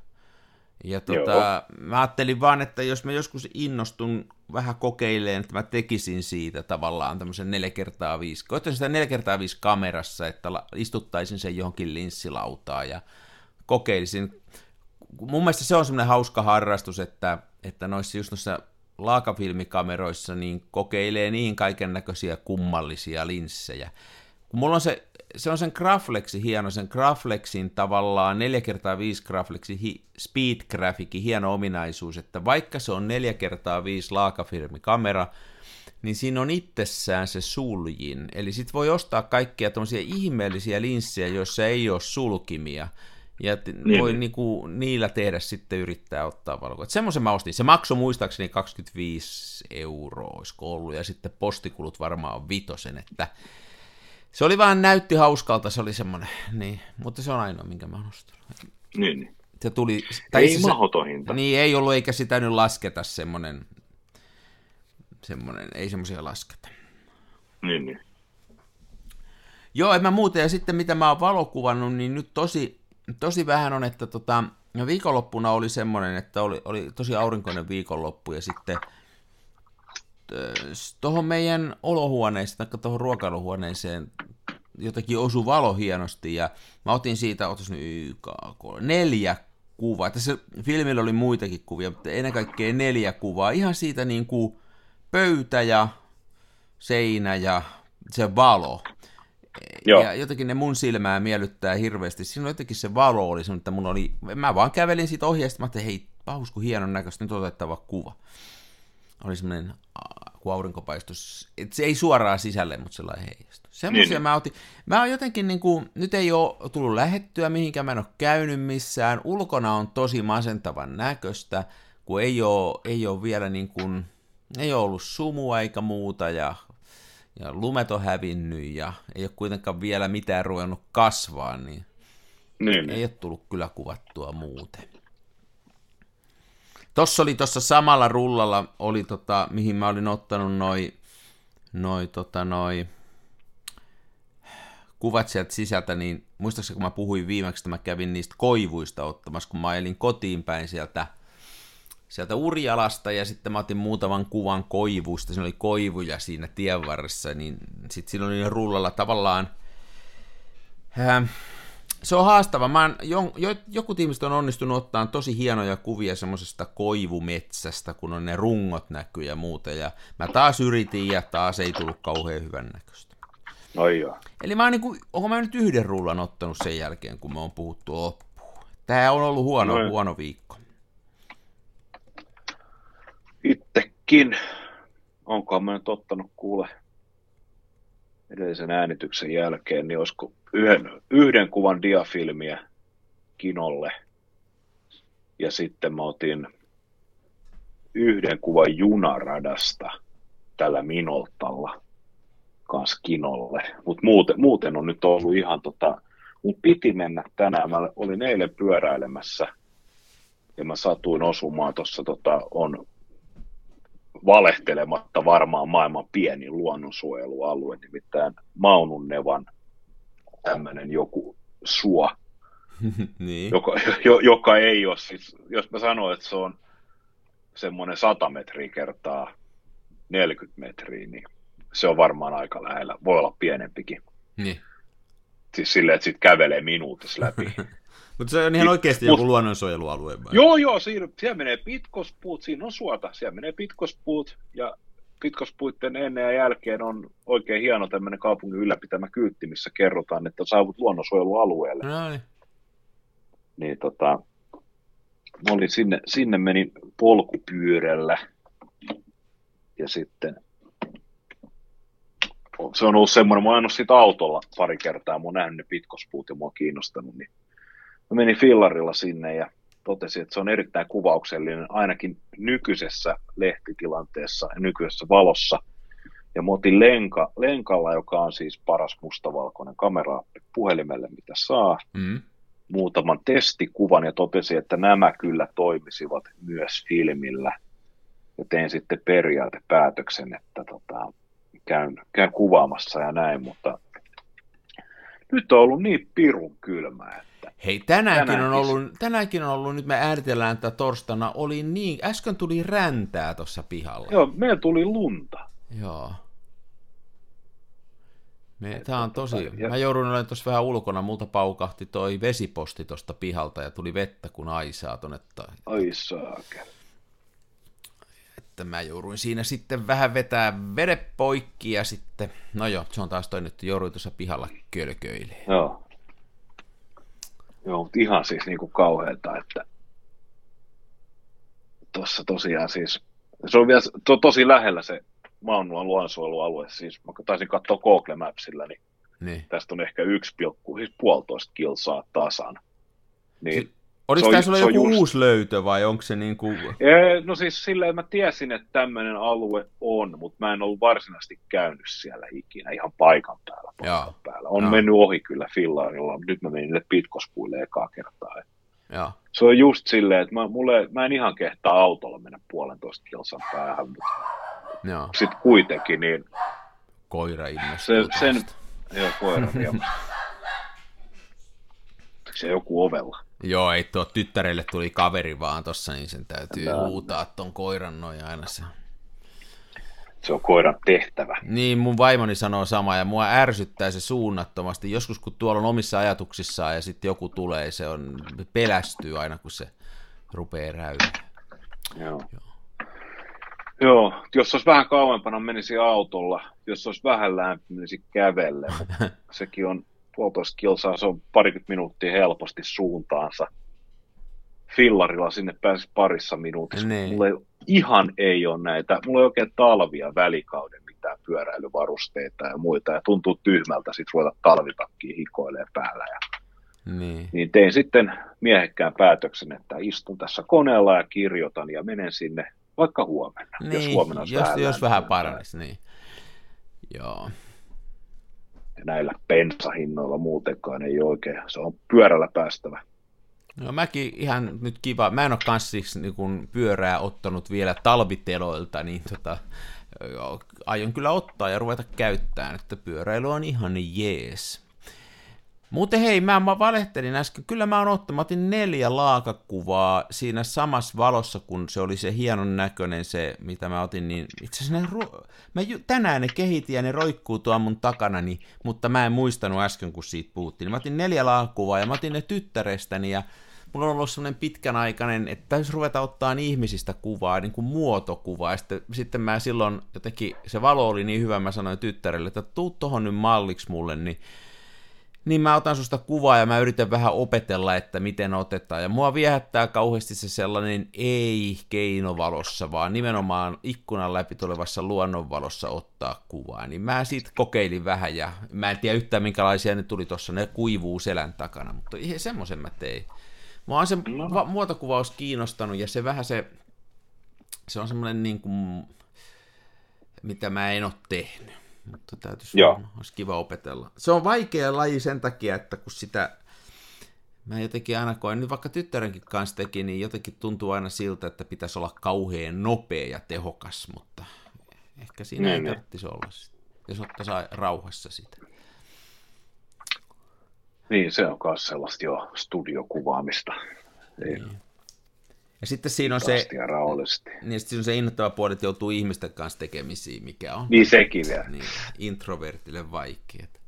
Ja tota, mä ajattelin vaan, että jos mä joskus innostun vähän kokeileen, että mä tekisin siitä tavallaan tämmöisen 4x5, koittaisin sitä 4x5 kamerassa, että istuttaisin sen johonkin linssilautaan ja kokeilisin. Mun mielestä se on semmoinen hauska harrastus, että, että noissa just noissa laakafilmikameroissa niin kokeilee niin kaiken näköisiä kummallisia linssejä. Kun mulla on se se on sen Graflexin hieno, sen Graflexin tavallaan 4x5 Graflexin hi, speed graphikin hieno ominaisuus, että vaikka se on 4x5 laakafirmikamera, niin siinä on itsessään se suljin. Eli sit voi ostaa kaikkia tämmöisiä ihmeellisiä linssejä, joissa ei ole sulkimia. Ja niin. voi niinku, niillä tehdä sitten yrittää ottaa valokuva. Semmoisen mä ostin. Se maksoi muistaakseni 25 euroa, olisiko ollut, ja sitten postikulut varmaan on vitosen, että se oli vaan näytti hauskalta, se oli semmoinen, niin, mutta se on ainoa, minkä mä oon ostanut. Niin, niin. Se tuli, tai ei se. Niin, ei ollut, eikä sitä nyt lasketa semmoinen, semmoinen ei semmoisia lasketa. Niin, niin. Joo, en mä muuten, ja sitten mitä mä oon valokuvannut, niin nyt tosi, tosi vähän on, että tota, viikonloppuna oli semmoinen, että oli, oli tosi aurinkoinen viikonloppu, ja sitten tuohon meidän olohuoneeseen, tai tuohon ruokailuhuoneeseen jotenkin osu valo hienosti, ja mä otin siitä, otas nyt neljä kuvaa. Tässä filmillä oli muitakin kuvia, mutta ennen kaikkea neljä kuvaa. Ihan siitä niin kuin pöytä ja seinä ja se valo. Joo. Ja jotenkin ne mun silmää miellyttää hirveästi. Siinä on jotenkin se valo oli että mun oli, mä vaan kävelin siitä ohjeesta, mä ajattelin, hei, pausku hienon näköistä, nyt otettava kuva. Oli semmoinen kun aurinkopaistus, et se ei suoraan sisälle, mutta sellainen heijastuu. Semmoisia niin. mä otin. Mä oon jotenkin niin kuin, nyt ei ole tullut lähettyä mihinkään, mä en ole käynyt missään. Ulkona on tosi masentavan näköistä, kun ei ole, ei ole vielä niin kuin, ei ole ollut sumua eikä muuta ja, ja lumet on hävinnyt ja ei ole kuitenkaan vielä mitään ruvennut kasvaa, niin, niin ei niin. ole tullut kyllä kuvattua muuten. Tossa oli tuossa samalla rullalla, oli tota, mihin mä olin ottanut noi, noi, tota, noi kuvat sieltä sisältä, niin muistaakseni kun mä puhuin viimeksi, että mä kävin niistä koivuista ottamassa, kun mä elin kotiin päin sieltä, sieltä Urjalasta, ja sitten mä otin muutaman kuvan koivuista, siinä oli koivuja siinä tien varressa, niin sitten siinä oli rullalla tavallaan, äh, se on haastava. Mä oon, jo, jo, joku ihmiset on onnistunut ottaa tosi hienoja kuvia semmoisesta koivumetsästä, kun on ne rungot näkyy ja muuta. Ja mä taas yritin ja taas ei tullut kauhean hyvän näköistä. No joo. Eli mä oon niin kuin, onko mä nyt yhden rullan ottanut sen jälkeen, kun me on puhuttu loppuun. Tää on ollut huono, no, huono viikko. Ittekin. Onkohan mä nyt ottanut kuule edellisen äänityksen jälkeen, niin olisiko yhden, yhden kuvan diafilmiä kinolle. Ja sitten mä otin yhden kuvan junaradasta tällä Minoltalla kanssa kinolle. Mutta muuten, muuten on nyt ollut ihan tota, mun piti mennä tänään. Mä olin eilen pyöräilemässä ja mä satuin osumaan tuossa, tota, on valehtelematta varmaan maailman pienin luonnonsuojelualue, nimittäin Maununnevan tämmöinen joku suo, niin. joka, jo, joka ei ole siis, jos mä sanon, että se on semmoinen 100 metriä kertaa 40 metriä, niin se on varmaan aika lähellä. Voi olla pienempikin. Niin. Siis silleen, että sitten kävelee minuutissa läpi. Mutta se on ihan oikeasti Mut, joku luonnonsuojelualue vai? Joo, joo, siinä, siellä menee pitkospuut, siinä on suota, siellä menee pitkospuut ja pitkospuitten ennen ja jälkeen on oikein hieno tämmöinen kaupungin ylläpitämä kyytti, missä kerrotaan, että saavut luonnonsuojelualueelle. No niin. Niin tota, olin sinne, sinne menin polkupyörällä ja sitten se on ollut semmoinen, mä oon siitä autolla pari kertaa, mä oon nähnyt ne pitkospuut ja mua on kiinnostanut, niin mä menin fillarilla sinne ja totesin, että se on erittäin kuvauksellinen ainakin nykyisessä lehtitilanteessa ja nykyisessä valossa. Ja mä otin lenka, lenkalla, joka on siis paras mustavalkoinen kamera puhelimelle, mitä saa, mm. muutaman testikuvan ja totesin, että nämä kyllä toimisivat myös filmillä. Ja tein sitten periaatepäätöksen, että tota, käyn, käyn kuvaamassa ja näin, mutta nyt on ollut niin pirun kylmä, että Hei, tänäänkin Tänäänkin on, ollut, tänäänkin on ollut, nyt me äänitellään tätä torstaina, oli niin, äsken tuli räntää tuossa pihalla. Joo, meillä tuli lunta. Joo. Me, tää on tosi, mä joudun olemaan tuossa vähän ulkona, multa paukahti toi vesiposti tuosta pihalta ja tuli vettä kun aisaa tonne, ta- Ai saake. että mä jouduin siinä sitten vähän vetää vedet poikki ja sitten, no joo, se on taas toi nyt, jouduin tuossa pihalla kölköilee. Joo. Joo, mutta ihan siis niinku kauheeta, että tuossa tosiaan siis, se on vielä to, tosi lähellä se Maunuan luonnonsuojelualue, siis mä taisin katsoa Google Mapsillä, niin Niin. tästä on ehkä 1, siis puolitoista kilsaa tasan. Niin, Si- Oliko tämä sulla joku just- uusi löytö vai onko se niin kuin... No siis silleen mä tiesin, että tämmöinen alue on, mutta mä en ollut varsinaisesti käynyt siellä ikinä ihan paikan päällä. Paikan Joo. päällä. On Joo. mennyt ohi kyllä Fillaarilla, nyt mä menin niille pitkospuille ekaa kertaa. Joo. Se on just silleen, että mä, mulle, mä en ihan kehtaa autolla mennä puolentoista kilsan päähän, mutta Joo. sitten kuitenkin niin Koira innostuu se, sen, joo koira se joku ovella? Joo, ei tuo tyttärelle tuli kaveri vaan tossa, niin sen täytyy Älä. huutaa ton koiran noin aina se. Se on koiran tehtävä. Niin, mun vaimoni sanoo sama, ja mua ärsyttää se suunnattomasti. Joskus kun tuolla on omissa ajatuksissaan ja sitten joku tulee, se on pelästyy aina, kun se rupeaa räymään. Joo. Joo, jos olisi vähän kauempana menisi autolla, jos olisi vähän lämpi, menisi kävelle, sekin on puolitoista kilsaa, se on parikymmentä minuuttia helposti suuntaansa. Fillarilla sinne pääsi parissa minuutissa. Niin. Mulla ei, ihan ei ole näitä, mulla ei oikein talvia välikauden mitään pyöräilyvarusteita ja muita, ja tuntuu tyhmältä sitten ruveta talvitakkiin hikoilee päällä. Ja, Niin. niin tein sitten miehekkään päätöksen, että istun tässä koneella ja kirjoitan ja menen sinne vaikka huomenna. Niin, jos huomenna jos, vähän jos vähän paranisi, niin. Joo. Näillä bensahinnoilla muutenkaan ei oikein, se on pyörällä päästävä. No mäkin ihan nyt kiva, mä en ole kans siis niin kun pyörää ottanut vielä talviteloilta, niin tota, aion kyllä ottaa ja ruveta käyttämään, että pyöräily on ihan jees. Muuten hei, mä, valehtelin äsken, kyllä mä oon ottanut, mä otin neljä laakakuvaa siinä samassa valossa, kun se oli se hienon näköinen se, mitä mä otin, niin itse asiassa ne, ru- mä ju- tänään ne kehitin ja ne roikkuu tuon mun takanani, mutta mä en muistanut äsken, kun siitä puhuttiin. Mä otin neljä laakakuvaa ja mä otin ne tyttärestäni ja mulla on ollut semmoinen pitkän aikainen, että täytyisi ruveta ottaa ihmisistä kuvaa, niin kuin muotokuvaa, ja sitten, sitten mä silloin jotenkin, se valo oli niin hyvä, mä sanoin tyttärelle, että tuu tohon nyt malliksi mulle, niin niin mä otan susta kuvaa ja mä yritän vähän opetella, että miten otetaan. Ja mua viehättää kauheasti se sellainen ei keinovalossa, vaan nimenomaan ikkunan läpi tulevassa luonnonvalossa ottaa kuvaa. Niin mä siitä kokeilin vähän ja mä en tiedä yhtään minkälaisia ne tuli tuossa, ne kuivuu selän takana, mutta ihan semmoisen mä tein. Mua on se va- muotokuvaus kiinnostanut ja se vähän se, se on semmoinen niin kuin, mitä mä en ole tehnyt. Mutta täytyisi Joo. olisi kiva opetella. Se on vaikea laji sen takia, että kun sitä, mä jotenkin aina koen, nyt vaikka tyttärenkin kanssa teki, niin jotenkin tuntuu aina siltä, että pitäisi olla kauhean nopea ja tehokas, mutta ehkä siinä Niin, ei niin. tarvitsisi olla sitä, jos ottaisi rauhassa sitä. Niin, se on myös sellaista jo studiokuvaamista. Ei Niin. Ja sitten siinä on se, niin sitten siinä on se innoittava puoli, että joutuu ihmisten kanssa tekemisiin, mikä on Niin sekin vielä. niin, introvertille vaikeet.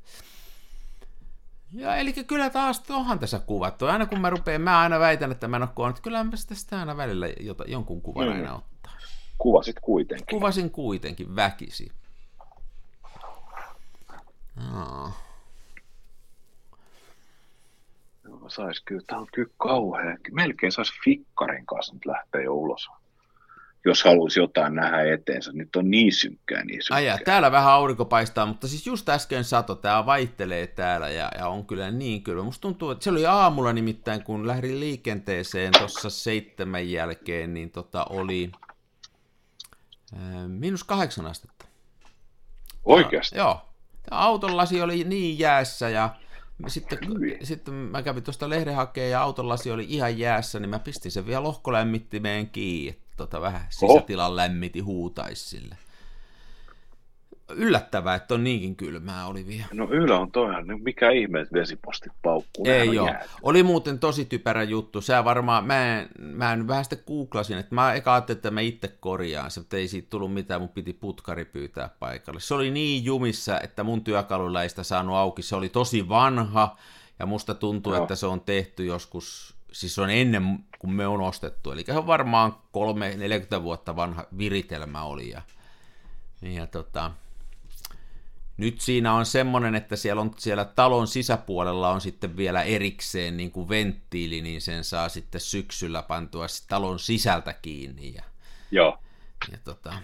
Ja eli kyllä taas onhan tässä kuvattu. Aina kun mä rupean, mä aina väitän, että mä en ole kuvannut, että kyllä mä tästä aina välillä jota, jonkun kuvan Mm. aina ottaa. Kuvasit kuitenkin. Kuvasin kuitenkin väkisi. Aa. Joo, Sais kyllä, tää on kyllä kauhea. Melkein saisi fikkarin kanssa nyt lähteä jo ulos. Jos haluaisi jotain nähdä eteensä. Nyt on niin synkkää, niin synkkää. Ai ja, täällä vähän aurinko paistaa, mutta siis just äsken sato, tää vaihtelee täällä ja, ja on kyllä niin kylmä. Musta tuntuu, että se oli aamulla nimittäin, kun lähdin liikenteeseen tuossa seitsemän jälkeen, niin tota oli ää, miinus kahdeksan astetta. Oikeasti? Joo. Tämä auton lasi oli niin jäässä ja sitten, sitten mä kävin tuosta lehden hakeen ja auton lasi oli ihan jäässä, niin mä pistin sen vielä lohkolämmittimeen kiinni, että tota vähän sisätilan lämmiti huutaisi sille. Yllättävää, että on niinkin kylmää oli vielä. No Ylä on toihan, niin mikä ihme, että vesipostit paukkuu. Ei joo. Oli muuten tosi typerä juttu. Se varmaan, mä, en, mä en vähän sitten googlasin, että mä eka ajattelin, että mä itse korjaan se, mutta ei siitä tullut mitään, mun piti putkari pyytää paikalle. Se oli niin jumissa, että mun työkalulla ei sitä saanut auki. Se oli tosi vanha, ja musta tuntuu, joo. että se on tehty joskus, siis se on ennen kuin me on ostettu. Eli se on varmaan 3-40 vuotta vanha viritelmä oli. Ja, ja tota, nyt siinä on semmoinen, että siellä, on, siellä talon sisäpuolella on sitten vielä erikseen niin kuin venttiili, niin sen saa sitten syksyllä pantua talon sisältä kiinni. Ja, Joo. Ja tota,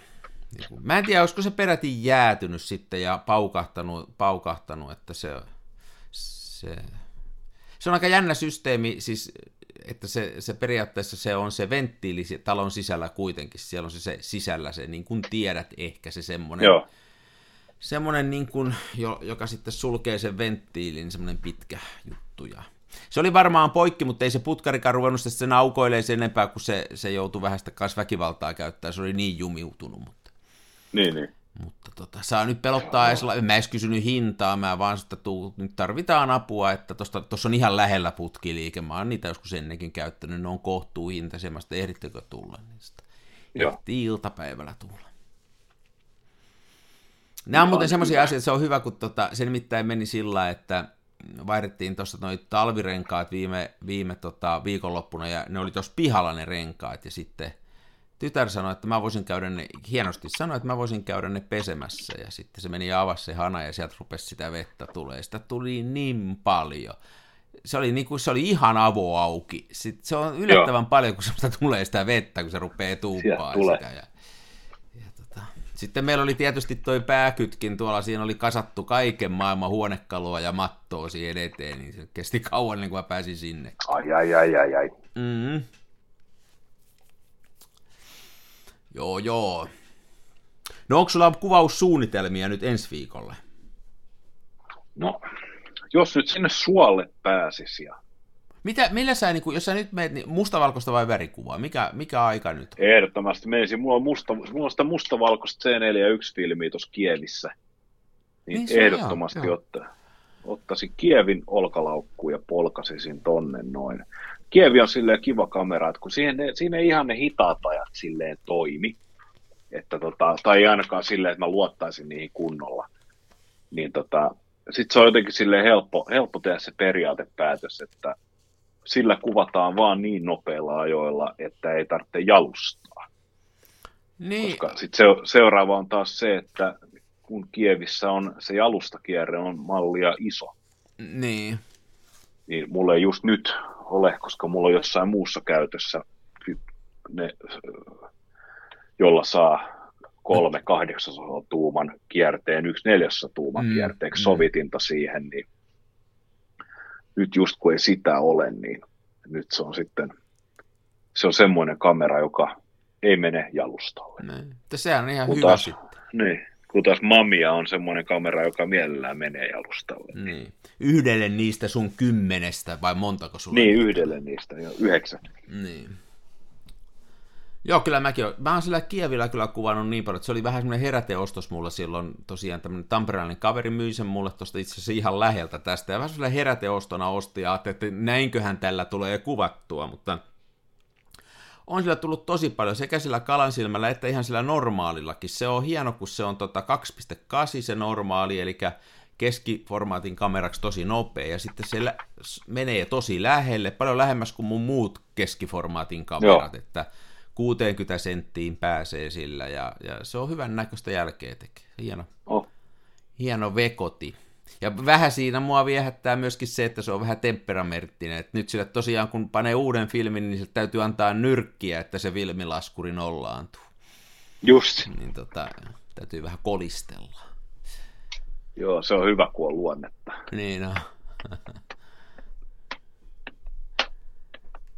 niin kuin, mä en tiedä, olisiko se peräti jäätynyt sitten ja paukahtanut, paukahtanut että se, se, se on aika jännä systeemi, siis että se, se periaatteessa se on se venttiili talon sisällä kuitenkin, siellä on se, se sisällä se, niin kuin tiedät ehkä se semmoinen, Joo semmoinen, niin kuin, joka sitten sulkee sen venttiilin, semmoinen pitkä juttu. Ja se oli varmaan poikki, mutta ei se putkarikaan ruvennut sen aukoilee sen enempää, kun se, se joutui vähän sitä kanssa väkivaltaa käyttää. Se oli niin jumiutunut. Mutta, niin, niin. Mutta tota, saa nyt pelottaa, en mä edes kysynyt hintaa, mä vaan että tuu, nyt tarvitaan apua, että tuossa on ihan lähellä putkiliike, mä oon niitä joskus ennenkin käyttänyt, ne on kohtuu hinta, semmoista ehdittekö tulla niistä. Joo. iltapäivällä tulla. Nämä on muuten semmoisia asioita, se on hyvä, kun tota, se nimittäin meni sillä, että vaihdettiin tuossa noin talvirenkaat viime, viime tota, viikonloppuna, ja ne oli tuossa pihalla ne renkaat, ja sitten tytär sanoi, että mä voisin käydä ne, hienosti sanoi, että mä voisin käydä ne pesemässä, ja sitten se meni ja avasi se hana, ja sieltä rupesi sitä vettä tulee. Sitä tuli niin paljon. Se oli, niin kuin, se oli ihan avo auki. Sitten se on yllättävän Joo. paljon, kun sitä tulee sitä vettä, kun se rupeaa tuuppaa sitä. Ja sitten meillä oli tietysti toi pääkytkin tuolla, siinä oli kasattu kaiken maailman huonekalua ja mattoa siihen eteen, niin se kesti kauan niin kuin mä pääsin sinne. Ai, ai, ai, ai, ai. Mm-hmm. Joo, joo. No onko sulla kuvaussuunnitelmia nyt ensi viikolle? No, jos nyt sinne suolle pääsisi ja mitä, millä sä, niin kun, jos sä nyt meet, niin mustavalkoista vai värikuvaa? Mikä, mikä aika nyt? Ehdottomasti menisin. Mulla on, musta, mulla on sitä mustavalkoista C4-1-filmiä tuossa Kievissä. Niin, niin ehdottomasti on, ottaa, ottaisin Kievin olkalaukkuun ja polkasisin tonne noin. Kievi on silleen kiva kamera, että kun siihen, siinä ei ihan ne hitaat ajat silleen toimi, että tota, tai ei ainakaan silleen, että mä luottaisin niihin kunnolla, niin tota, sitten se on jotenkin silleen helppo, helppo tehdä se periaatepäätös, että sillä kuvataan vaan niin nopeilla ajoilla, että ei tarvitse jalustaa. Niin. Koska sit se, seuraava on taas se, että kun Kievissä on se jalustakierre on mallia iso. Niin. Niin mulla ei just nyt ole, koska mulla on jossain muussa käytössä ne, jolla saa kolme kahdeksasosa tuuman kierteen, yksi neljässä tuuman mm, kierteeksi mm. sovitinta siihen, niin nyt just kun ei sitä ole, niin nyt se on sitten, se on semmoinen kamera, joka ei mene jalustalle. Niin. Sehän on ihan kun hyvä taas, sitten. Niin, kun taas Mamia on semmoinen kamera, joka mielellään menee jalustalle. Niin. Yhdelle niistä sun kymmenestä, vai montako sulla? Niin, yhdelle niistä, jo yhdeksän. Niin. Joo, kyllä mäkin olen. Mä oon sillä Kievillä kyllä kuvannut niin paljon, että se oli vähän semmoinen heräteostos mulla silloin. Tosiaan tämmöinen tamperelainen kaveri myi sen mulle tuosta itse asiassa ihan läheltä tästä. Ja vähän semmoinen heräteostona osti ja ajattelin, että näinköhän tällä tulee kuvattua, mutta on sillä tullut tosi paljon sekä sillä kalan silmällä että ihan sillä normaalillakin. Se on hieno, kun se on tota 2.8 se normaali, eli keskiformaatin kameraksi tosi nopea, ja sitten se menee tosi lähelle, paljon lähemmäs kuin mun muut keskiformaatin kamerat, Joo. että 60 senttiin pääsee sillä, ja, ja se on hyvän näköistä jälkeä tekee. Hieno, oh. hieno vekoti. Ja vähän siinä mua viehättää myöskin se, että se on vähän temperamenttinen. Et nyt sille tosiaan, kun panee uuden filmin, niin se täytyy antaa nyrkkiä, että se filmilaskuri nollaantuu. Just. Niin tota, täytyy vähän kolistella. Joo, se on hyvä, kun on luonnetta. Niin on.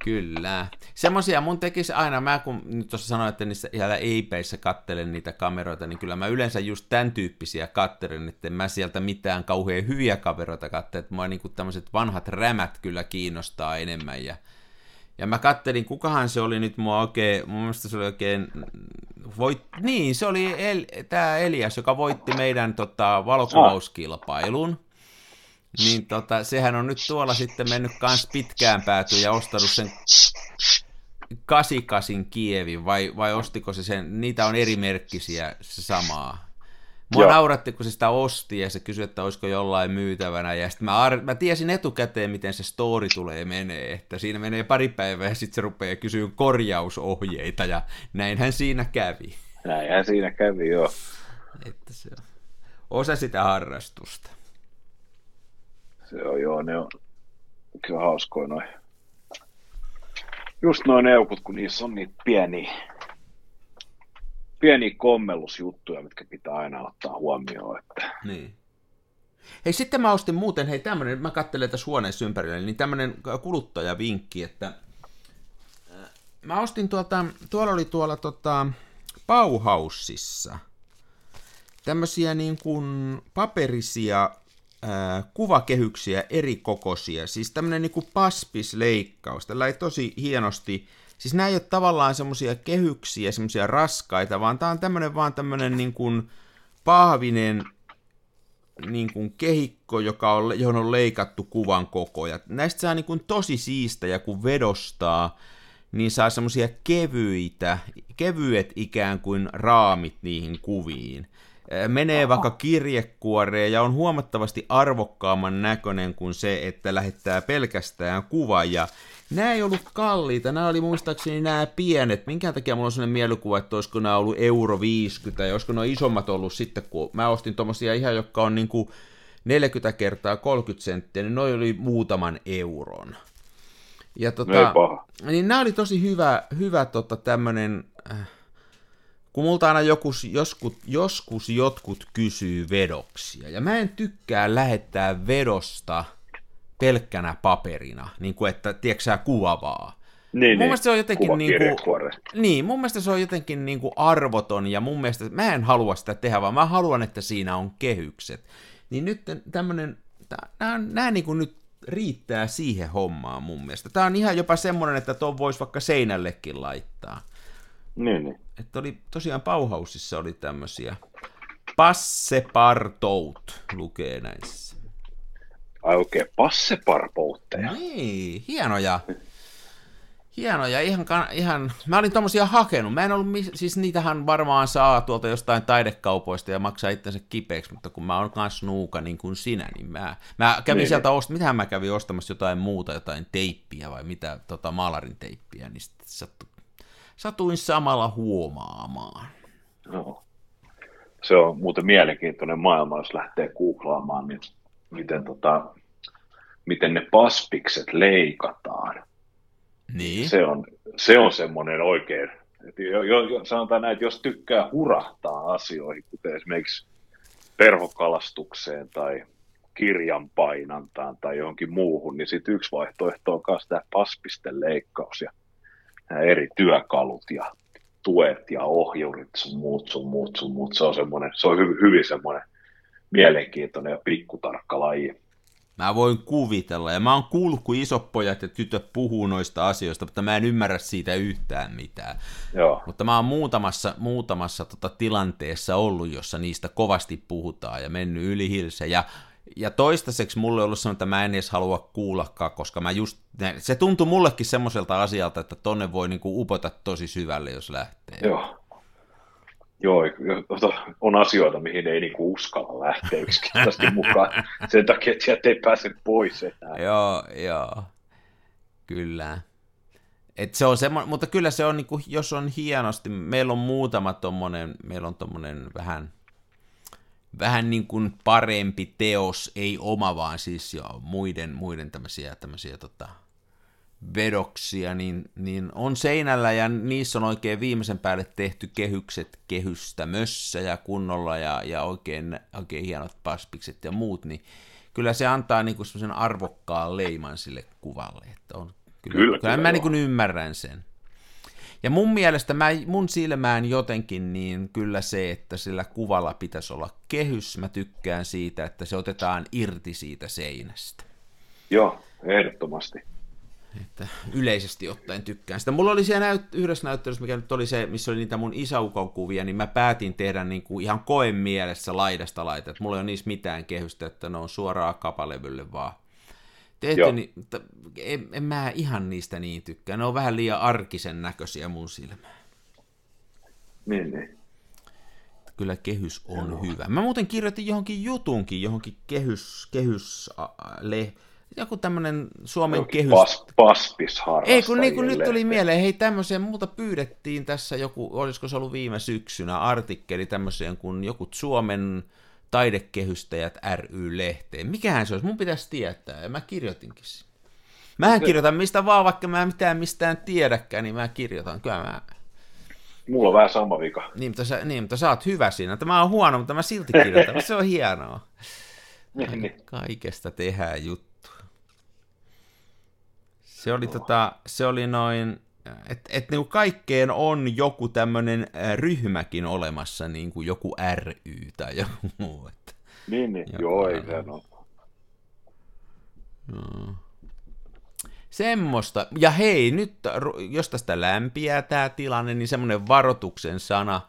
Kyllä. Semmoisia mun tekisi aina, mä kun nyt tuossa sanoin, että niissä ihan eipeissä kattelen niitä kameroita, niin kyllä mä yleensä just tämän tyyppisiä kattelen, että mä sieltä mitään kauhean hyviä kameroita kattelen, että mua niin tämmöiset vanhat rämät kyllä kiinnostaa enemmän ja, Ja mä kattelin, kukahan se oli nyt mua oikein, mun mielestä se oli oikein, voit, niin se oli El, tämä Elias, joka voitti meidän tota, valokuvauskilpailun. Niin tota, sehän on nyt tuolla sitten mennyt kans pitkään päätyyn ja ostanut sen 88 Kievin, vai, vai ostiko se sen, niitä on eri merkkisiä se samaa. Mua Joo. nauratti, kun se sitä osti ja se kysyi, että olisiko jollain myytävänä. Ja sitten mä, ar- mä tiesin etukäteen, miten se story tulee menee. Että siinä menee pari päivää ja sitten se rupeaa kysyä korjausohjeita ja näinhän siinä kävi. Näinhän siinä kävi, joo. Että se on osa sitä harrastusta. Se on joo, ne on kyllä hauskoja noin. Just noin eukut, kun niissä on niitä pieniä pieniä kommellusjuttuja, mitkä pitää aina ottaa huomioon. Että... Niin. Hei, sitten mä ostin muuten, hei tämmönen, mä katselen tässä huoneessa ympärillä, niin tämmönen kuluttajavinkki, että äh, mä ostin tuolta, tuolla oli tuolla tota, Bauhausissa tämmöisiä niin kuin paperisia kuvakehyksiä eri kokoisia, siis tämmöinen niin paspisleikkaus, tällä ei tosi hienosti Siis nämä ei ole tavallaan semmoisia kehyksiä, semmoisia raskaita, vaan tämä on tämmöinen vaan tämmöinen niin kuin pahvinen niin kuin kehikko, joka on, johon on leikattu kuvan koko. Ja näistä saa niin kuin tosi ja kun vedostaa, niin saa semmoisia kevyitä, kevyet ikään kuin raamit niihin kuviin. Menee Aha. vaikka kirjekuoreen ja on huomattavasti arvokkaamman näköinen kuin se, että lähettää pelkästään kuvan. Ja Nämä ei ollut kalliita, nämä oli muistaakseni nämä pienet. Minkään takia mulla on sellainen mielikuva, että olisiko nämä ollut euro 50 ja olisiko nuo isommat ollut sitten, kun mä ostin tuommoisia ihan, jotka on niin kuin 40 kertaa 30 senttiä, niin noin oli muutaman euron. Ja tota, niin nämä oli tosi hyvä, hyvä tota tämmönen, äh, kun multa aina joku, joskus, joskus jotkut kysyy vedoksia, ja mä en tykkää lähettää vedosta – pelkkänä paperina, niin kuin että, tiedätkö kuvavaa. Niin, mun niin. se on jotenkin niin kuin, niin, mun mielestä se on jotenkin niin kuin arvoton ja mun mielestä mä en halua sitä tehdä, vaan mä haluan, että siinä on kehykset. Niin nyt tämmönen, nämä, nämä niin kuin nyt riittää siihen hommaan mun mielestä. Tämä on ihan jopa semmoinen, että tuon voisi vaikka seinällekin laittaa. Niin, niin. Että oli tosiaan Pauhausissa oli tämmöisiä. Passepartout lukee näissä. Ai oikein passeparpoutteja. Niin, hienoja. Hienoja, ihan, ihan, mä olin tommosia hakenut, mä en ollut, siis niitähän varmaan saa tuolta jostain taidekaupoista ja maksaa itsensä kipeäksi, mutta kun mä oon kans nuuka niin kuin sinä, niin mä, mä kävin niin. sieltä ost, mitähän mä kävin ostamassa jotain muuta, jotain teippiä vai mitä, tota maalarin teippiä, niin sitten sattu, satuin samalla huomaamaan. No. Se on muuten mielenkiintoinen maailma, jos lähtee googlaamaan, niin miten, tota, miten ne paspikset leikataan. Niin. Se on, se on semmoinen oikein, että jo, jo, sanotaan näin, että jos tykkää hurahtaa asioihin, kuten esimerkiksi perhokalastukseen tai kirjan painantaan tai johonkin muuhun, niin sitten yksi vaihtoehto on myös tämä paspisten leikkaus ja nämä eri työkalut ja tuet ja ohjurit, sun muut, sun muut, sun muut. Se on, semmoinen, se on hyvin, hyvin semmoinen mielenkiintoinen ja pikkutarkka laji. Mä voin kuvitella, ja mä oon kuullut, kun isopojat ja tytöt puhuu noista asioista, mutta mä en ymmärrä siitä yhtään mitään. Joo. Mutta mä oon muutamassa, muutamassa tota tilanteessa ollut, jossa niistä kovasti puhutaan ja mennyt yli hilse. Ja, ja toistaiseksi mulle on ollut sellainen, että mä en edes halua kuullakaan, koska mä just, se tuntui mullekin semmoiselta asialta, että tonne voi niinku upota tosi syvälle, jos lähtee. Joo. Joo, on asioita, mihin ei niinku uskalla lähteä yksinkertaisesti mukaan sen takia, että sieltä ei pääse pois enää. Joo, joo, kyllä. Et se on semmo, mutta kyllä se on, niinku, jos on hienosti, meillä on muutama tommonen, meillä on tommonen vähän, vähän niin kuin parempi teos, ei oma, vaan siis jo muiden, muiden tämmöisiä, tämmöisiä tota, vedoksia, niin, niin on seinällä ja niissä on oikein viimeisen päälle tehty kehykset kehystämössä ja kunnolla ja, ja oikein, oikein hienot paspikset ja muut, niin kyllä se antaa niinku semmoisen arvokkaan leiman sille kuvalle. Että on, kyllä, kyllä, kyllä mä niin ymmärrän sen. Ja mun mielestä, mä, mun silmään jotenkin, niin kyllä se, että sillä kuvalla pitäisi olla kehys, mä tykkään siitä, että se otetaan irti siitä seinästä. Joo, ehdottomasti. Että yleisesti ottaen tykkään sitä. Mulla oli siellä näyt- yhdessä näyttelyssä, mikä nyt oli se, missä oli niitä mun isäukon kuvia, niin mä päätin tehdä niin kuin ihan koen mielessä laidasta laita. Mulla ei ole niissä mitään kehystä, että ne on suoraan kapalevylle vaan. Tehty, niin, en, en, mä ihan niistä niin tykkää. Ne on vähän liian arkisen näköisiä mun silmään. Niin, niin. Kyllä kehys on Joo. hyvä. Mä muuten kirjoitin johonkin jutunkin, johonkin kehys, kehys le, joku tämmönen Suomen Jokin kehys... Pas, Ei, kun, niin kun nyt tuli mieleen, hei tämmöiseen muuta pyydettiin tässä joku, olisiko se ollut viime syksynä, artikkeli tämmöiseen kuin joku Suomen taidekehystäjät ry-lehteen. Mikähän se olisi? Mun pitäisi tietää, ja mä kirjoitinkin sinne. Mähän kirjoitan mistä vaan, vaikka mä mitään mistään tiedäkään, niin mä kirjoitan. Kyllä mä... Mulla on vähän sama vika. Niin, mutta sä, niin, mutta sä oot hyvä siinä. Tämä on huono, mutta mä silti kirjoitan. se on hienoa. niin, niin. Kaikesta tehdään juttu. Se oli, tota, se oli noin, että et niinku kaikkeen on joku tämmöinen ryhmäkin olemassa, niin kuin joku ry tai joku muu. Että niin, niin. joo, ei se no. no. Semmoista. Ja hei, nyt jos tästä lämpiää tämä tilanne, niin semmoinen varoituksen sana,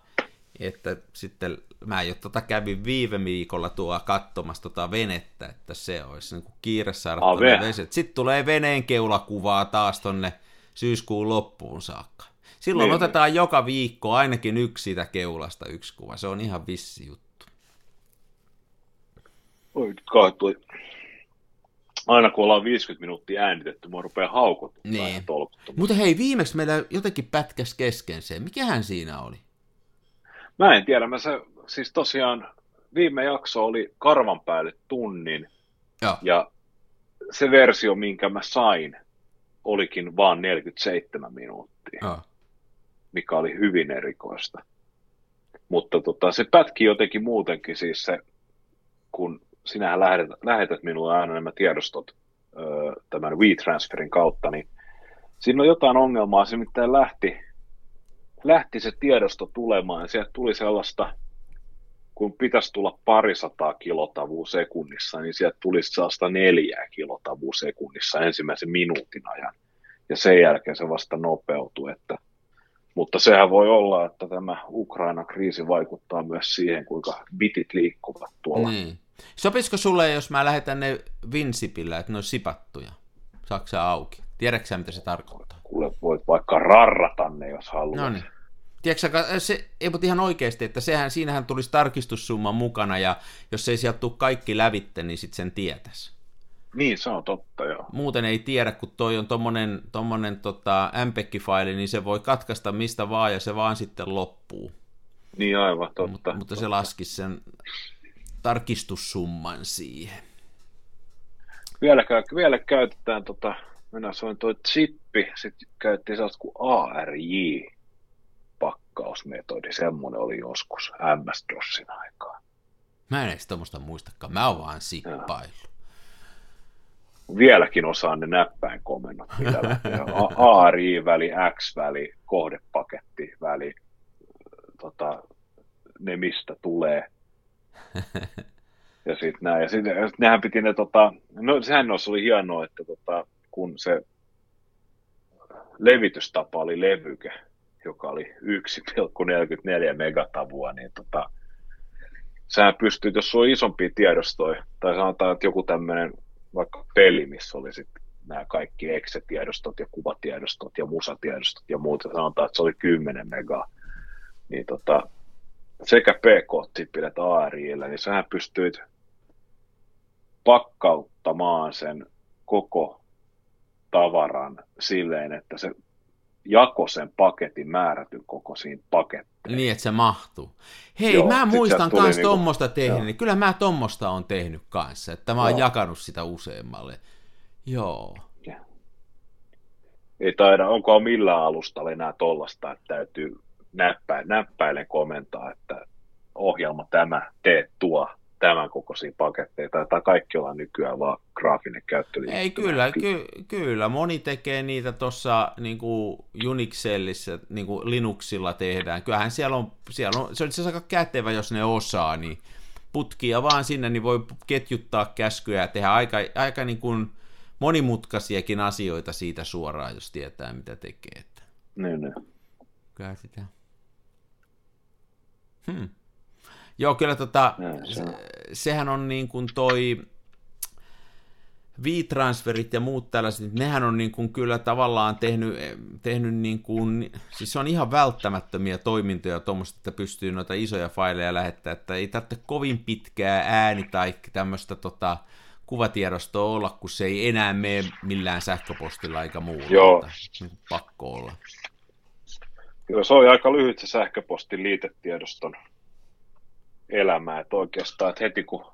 että sitten mä jo tota kävin viime viikolla tuo katsomassa tota venettä, että se olisi niin kuin kiire saada veset. Sitten tulee veneen keulakuvaa taas tonne syyskuun loppuun saakka. Silloin niin. otetaan joka viikko ainakin yksi siitä keulasta yksi kuva. Se on ihan vissi juttu. Oi, nyt Aina kun ollaan 50 minuuttia äänitetty, mua rupeaa haukut. Niin. Mutta hei, viimeksi meillä jotenkin pätkäs kesken se. Mikähän siinä oli? Mä en tiedä. Mä se, siis tosiaan viime jakso oli karvan päälle tunnin. Ja, ja se versio, minkä mä sain, olikin vaan 47 minuuttia. Ja. Mikä oli hyvin erikoista. Mutta tota, se pätki jotenkin muutenkin siis se, kun sinähän lähetät, lähetät minulle aina nämä tiedostot ö, tämän WeTransferin kautta, niin siinä on jotain ongelmaa. Se lähti, lähti se tiedosto tulemaan ja sieltä tuli sellaista, kun pitäisi tulla parisataa kilotavua sekunnissa, niin sieltä tulisi sellaista neljää kilotavua sekunnissa ensimmäisen minuutin ajan. Ja sen jälkeen se vasta nopeutuu. Että, mutta sehän voi olla, että tämä Ukraina-kriisi vaikuttaa myös siihen, kuinka bitit liikkuvat tuolla. Niin. Sopisiko sulle, jos mä lähetän ne Vinsipillä, että ne on sipattuja? Saksa auki? Tiedätkö mitä se tarkoittaa? Kuule, voit vaikka rarrata ne, jos haluat. No niin. Tiedätkö, se, ei, mutta ihan oikeasti, että sehän, siinähän tulisi tarkistussumma mukana, ja jos ei sieltä tule kaikki lävitte, niin sitten sen tietäisi. Niin, se on totta, joo. Muuten ei tiedä, kun toi on tommonen, tommonen tota, MPEG-faili, niin se voi katkaista mistä vaan, ja se vaan sitten loppuu. Niin, aivan, totta. Mut, mutta totta. se laskisi sen tarkistussumman siihen. Vielä, vielä käytetään, tota, minä sanoin tuo chippi, sitten käytettiin sellaista kuin ARJ, pakkausmetodi, semmoinen oli joskus MS-DOSin aikaan. Mä en edes tuommoista muistakaan, mä oon vaan sippailu. Vieläkin osaan ne näppäin komennot, mitä ARI-väli, X-väli, kohdepaketti, väli, tota, ne mistä tulee. ja sitten näin. Ja sitten nehän piti ne, tota, no sehän oli hienoa, että tota, kun se levitystapa oli levyke, joka oli 1,44 megatavua, niin tota, sähän pystyt, jos sulla on isompia tiedostoja, tai sanotaan, että joku tämmöinen vaikka peli, missä oli sitten nämä kaikki exe-tiedostot ja kuvatiedostot ja musatiedostot ja muut, ja sanotaan, että se oli 10 megaa, niin tota, sekä PK-tipillä että ARIillä, niin sähän pystyit pakkauttamaan sen koko tavaran silleen, että se jako sen paketin määrätyn kokoisiin paketteihin. Niin, että se mahtuu. Hei, Joo, mä muistan myös niinku, tuommoista tehnyt, niin kyllä mä tuommoista on tehnyt kanssa, että mä oon Joo. jakanut sitä useammalle. Joo. Ja. Ei taida, onko millään alustalla enää tollasta, että täytyy näppäilen komentaa, että ohjelma tämä, tee tuo, tämän kokoisia paketteja. Tai kaikki olla nykyään vaan graafinen käyttö. Ei, kyllä, ky- kyllä. Moni tekee niitä tuossa niin Unixellissä, niin kuin Linuxilla tehdään. Kyllähän siellä on, siellä on, se on aika kätevä, jos ne osaa, niin putkia vaan sinne, niin voi ketjuttaa käskyjä ja tehdä aika, aika niin kuin monimutkaisiakin asioita siitä suoraan, jos tietää, mitä tekee. Että Niin, niin. kyllä sitä. Hmm. Joo, kyllä tota, se se, on. sehän on niin kuin toi V-transferit ja muut tällaiset, nehän on niin kuin kyllä tavallaan tehnyt, tehnyt niin kuin, siis se on ihan välttämättömiä toimintoja tuommoista, että pystyy noita isoja faileja lähettää, että ei tarvitse kovin pitkää ääni tai tämmöistä tota, kuvatiedostoa olla, kun se ei enää mene millään sähköpostilla eikä muulla. Joo. Niin pakko olla. Kyllä se oli aika lyhyt se sähköpostin liitetiedoston elämä, että oikeastaan että heti kun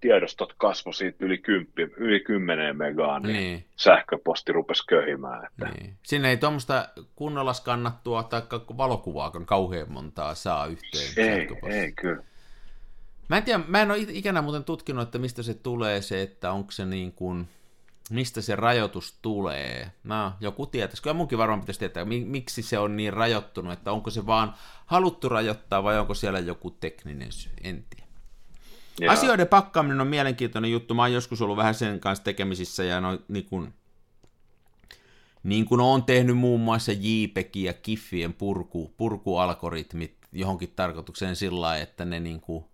tiedostot kasvoi siitä yli, kymppi, yli 10 megaa, niin, Niin. sähköposti rupesi köhimään. Että Niin. Sinne ei tuommoista kunnolla skannattua tai valokuvaakaan kauhean montaa saa yhteen. ei, ei kyllä. Mä en tiedä, mä en ole ikänä muuten tutkinut, että mistä se tulee se, että onko se niin kuin, mistä se rajoitus tulee. No, joku tietäisi. Kyllä munkin varmaan pitäisi tietää, mi- miksi se on niin rajoittunut, että onko se vaan haluttu rajoittaa vai onko siellä joku tekninen syy, en tiedä. Joo. Asioiden pakkaaminen on mielenkiintoinen juttu. Mä oon joskus ollut vähän sen kanssa tekemisissä ja no, niin kuin, niin kuin on tehnyt muun muassa JPEG ja Kiffien purku, purkualgoritmit johonkin tarkoitukseen sillä lailla, että ne niin kuin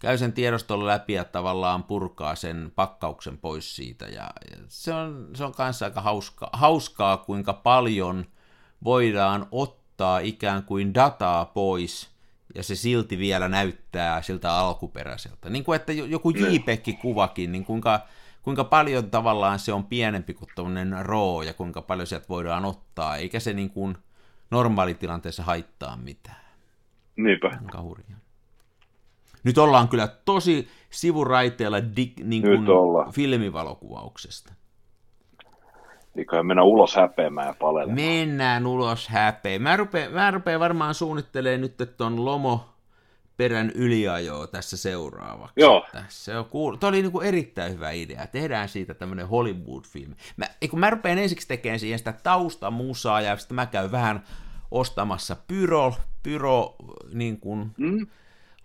käy sen tiedoston läpi ja tavallaan purkaa sen pakkauksen pois siitä. Ja, ja se on, se on kanssa aika hauska, hauskaa, kuinka paljon voidaan ottaa ikään kuin dataa pois, ja se silti vielä näyttää siltä alkuperäiseltä. Niin kuin että jo- joku JPEG-kuvakin, niin kuinka, kuinka paljon tavallaan se on pienempi kuin tuommoinen RAW, ja kuinka paljon sieltä voidaan ottaa, eikä se niin kuin normaalitilanteessa haittaa mitään. Niinpä. Aika hurjaa. Nyt ollaan kyllä tosi sivuraiteella dig, niin kuin filmivalokuvauksesta. Eiköhän mennä ulos häpeämään ja palelemaan. Mennään ulos häpeä. Mä rupean, mä rupean varmaan suunnittelemaan nyt ton lomo perän yliajoa tässä seuraavaksi. Joo. Tässä on kuul... Tuo oli niinku erittäin hyvä idea. Tehdään siitä tämmönen Hollywood-filmi. Mä, kun mä rupean ensiksi tekemään siihen sitä taustamusaa ja sitten mä käyn vähän ostamassa pyro, pyro niin kuin, Mm?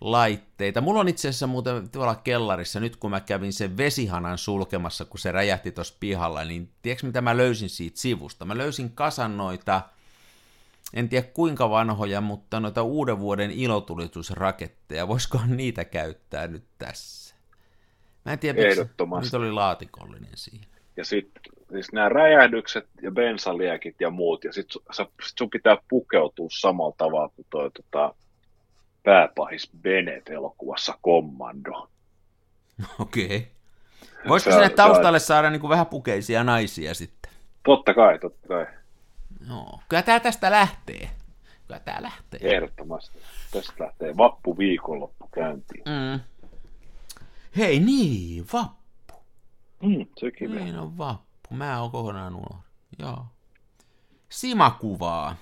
Laitteita. Mulla on itse asiassa muuten tuolla kellarissa, nyt kun mä kävin sen vesihanan sulkemassa, kun se räjähti tuossa pihalla, niin tiedätkö mitä mä löysin siitä sivusta? Mä löysin kasan noita, en tiedä kuinka vanhoja, mutta noita uuden vuoden ilotulitusraketteja. Voisiko niitä käyttää nyt tässä? Mä en tiedä, miksi Ehdottomasti. nyt oli laatikollinen siinä. Ja sitten siis nämä räjähdykset ja bensaliekit ja muut, ja sitten sit sun pitää pukeutua samalla tavalla kuin toi tota, pääpahis Bennett elokuvassa Kommando. Okei. Okay. Voisiko sinne taustalle saada niin kuin vähän pukeisia naisia sitten? Totta kai, totta kai, Joo. Kyllä tää tästä lähtee. Kyllä tää lähtee. ehdottomasti. Tästä lähtee vappu viikonloppu käyntiin. Mm. Hei niin, vappu. Mm, sekin. Niin on vappu. Mä oon kokonaan unohdin. Joo. Simakuvaa.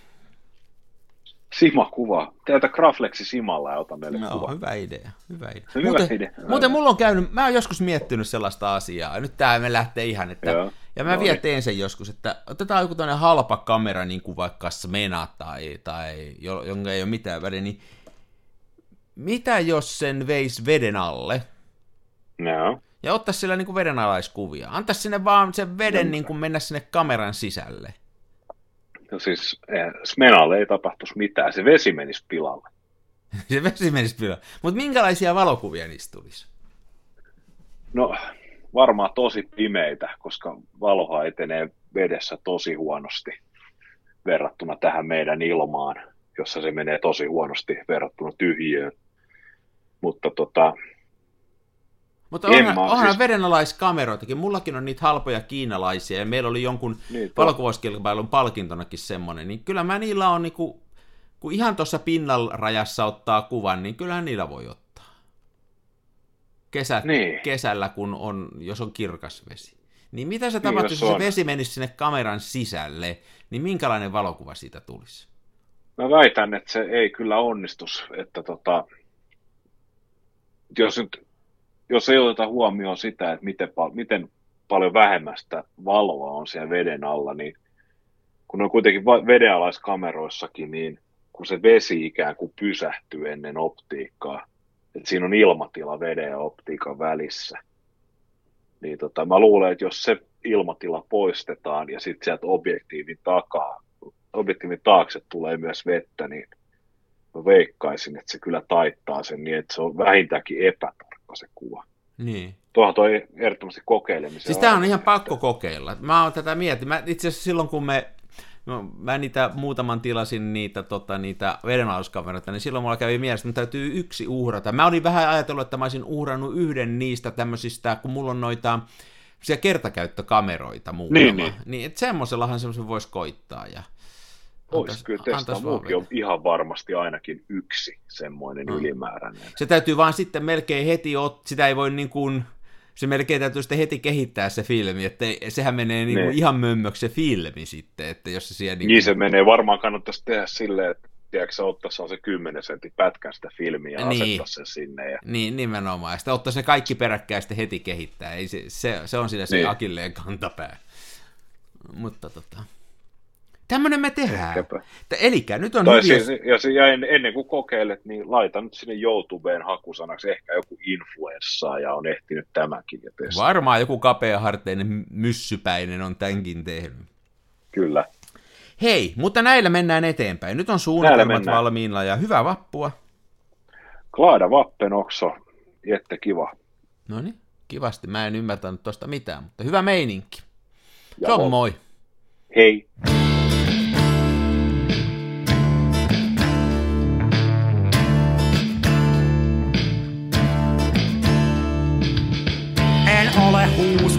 Sima kuva. Täältä Graflexi Simalla ja ota meille No, kuva. hyvä idea. Hyvä idea. Hyvä muuten, idea, muuten mulla on käynyt, mä oon joskus miettinyt sellaista asiaa. Nyt tää me lähtee ihan, että, Joo. ja mä No vielä niin. teen sen joskus, että otetaan joku tämmöinen halpa kamera, niin kuin vaikka Smena tai, tai jo- jonka ei ole mitään väliä, niin mitä jos sen veis veden alle Joo. ja ottaisi sillä niin kuin vedenalaiskuvia? Antaisi sinne vaan sen veden Joo. niin kuin mennä sinne kameran sisälle. No siis eh, Smenalle ei tapahtuisi mitään. Se vesi menisi pilalle. Se vesi menisi pilalle. Mutta minkälaisia valokuvia niistä tulisi? No varmaan tosi pimeitä, koska valoha etenee vedessä tosi huonosti verrattuna tähän meidän ilmaan, jossa se menee tosi huonosti verrattuna tyhjiöön. Mutta tota, Mutta En onhan, mä- onhan siis- vedenalaiskameroitakin. Mullakin on niitä halpoja kiinalaisia ja meillä oli jonkun Niin, valokuvauskilpailun palkintonakin semmonen. Niin kyllä mä niillä on niinku, kun ihan tuossa pinnalrajassa ottaa kuvan, niin kyllähän niillä voi ottaa. Kesä, Niin. Kesällä, kun on, jos on kirkas vesi. Niin mitä se Niin, tapahtuisi, jos jos se vesi menisi sinne kameran sisälle, niin minkälainen valokuva siitä tulisi? mä väitän, että se ei kyllä onnistus, että tota, jos, nyt, jos ei oteta huomioon sitä, että miten, miten paljon vähemmästä valoa on siellä veden alla, niin kun on kuitenkin vedenalaiskameroissakin, niin kun se vesi ikään kuin pysähtyy ennen optiikkaa, että siinä on ilmatila veden ja optiikan välissä, niin tota, mä luulen, että jos se ilmatila poistetaan ja sitten sieltä objektiivin takaa, objektiivin taakse tulee myös vettä, niin mä veikkaisin, että se kyllä taittaa sen niin, että se on vähintäänkin epätarkka se kuva. Niin. Tuohan toi ehdottomasti kokeilemisen. Siis tämä on ihan pakko kokeilla. Mä oon tätä mietin. Mä, itse asiassa silloin, kun me No, mä niitä muutaman tilasin niitä, tota, niitä vedenalauskameroita, niin silloin mulla kävi mielessä, että täytyy yksi uhrata. Mä olin vähän ajatellut, että mä olisin uhrannut yhden niistä tämmöisistä, kun mulla on noita kertakäyttökameroita muutama. Niin, niin. niin että semmoisellahan semmoisen voisi koittaa. Ja Olisi kyllä testaa. Muukin on ihan varmasti ainakin yksi semmoinen mm. ylimääräinen. Se täytyy vaan sitten melkein heti, ot- sitä ei voi niin kuin se melkein täytyy sitten heti kehittää se filmi, että sehän menee niin kuin ihan mömmöksi se filmi sitten, että jos se siellä... Niin, niin se menee, varmaan kannattaisi tehdä silleen, että tiedätkö, ottaisi se 10 sentin pätkän sitä filmiä ja niin. asettaa sen sinne. Ja... Niin, nimenomaan. Ja sitten ottaisi ne kaikki peräkkäin sitten heti kehittää. Ei se, se, se on siinä se niin. akilleen kantapää. Mutta tota... Tämmöinen me tehdään. Eli nyt on tai hyviä... siis, ja, ja ennen kuin kokeilet, niin laita nyt sinne YouTubeen hakusanaksi ehkä joku influenssa ja on ehtinyt tämäkin. Ja Varmaan joku kapeaharteinen myssypäinen on tämänkin tehnyt. Kyllä. Hei, mutta näillä mennään eteenpäin. Nyt on suunnitelmat valmiina ja hyvää vappua. Klaada vappen okso. Jette kiva. No niin, kivasti. Mä en ymmärtänyt tosta mitään, mutta hyvä meininki. Ja Se on moi. Hei.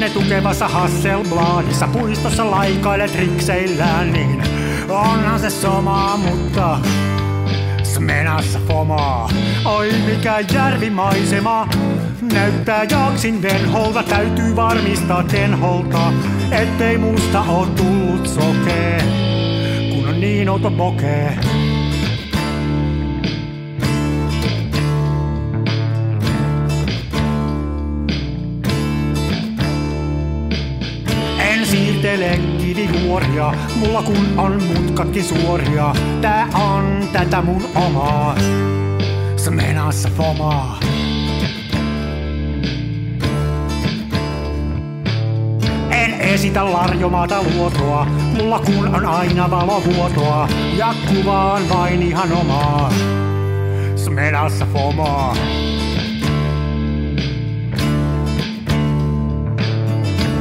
Ne tukevassa Hasselbladissa puistossa laikailet rikseillään, niin onhan se somaa, mutta Smenassa fomaa. Oi mikä järvimaisema, näyttää jaksin venholta, täytyy varmistaa tenholta, ettei musta oo tullut sokee, kun on niin outo pokee. Siirtele kivijuoria, mulla kun on mutkatkin suoria. Tää on tätä mun omaa, smenassa fomaa. En esitä larjomaata luotoa, mulla kun on aina valovuotoa. Ja kuvaan vain ihan omaa, smenassa fomaa.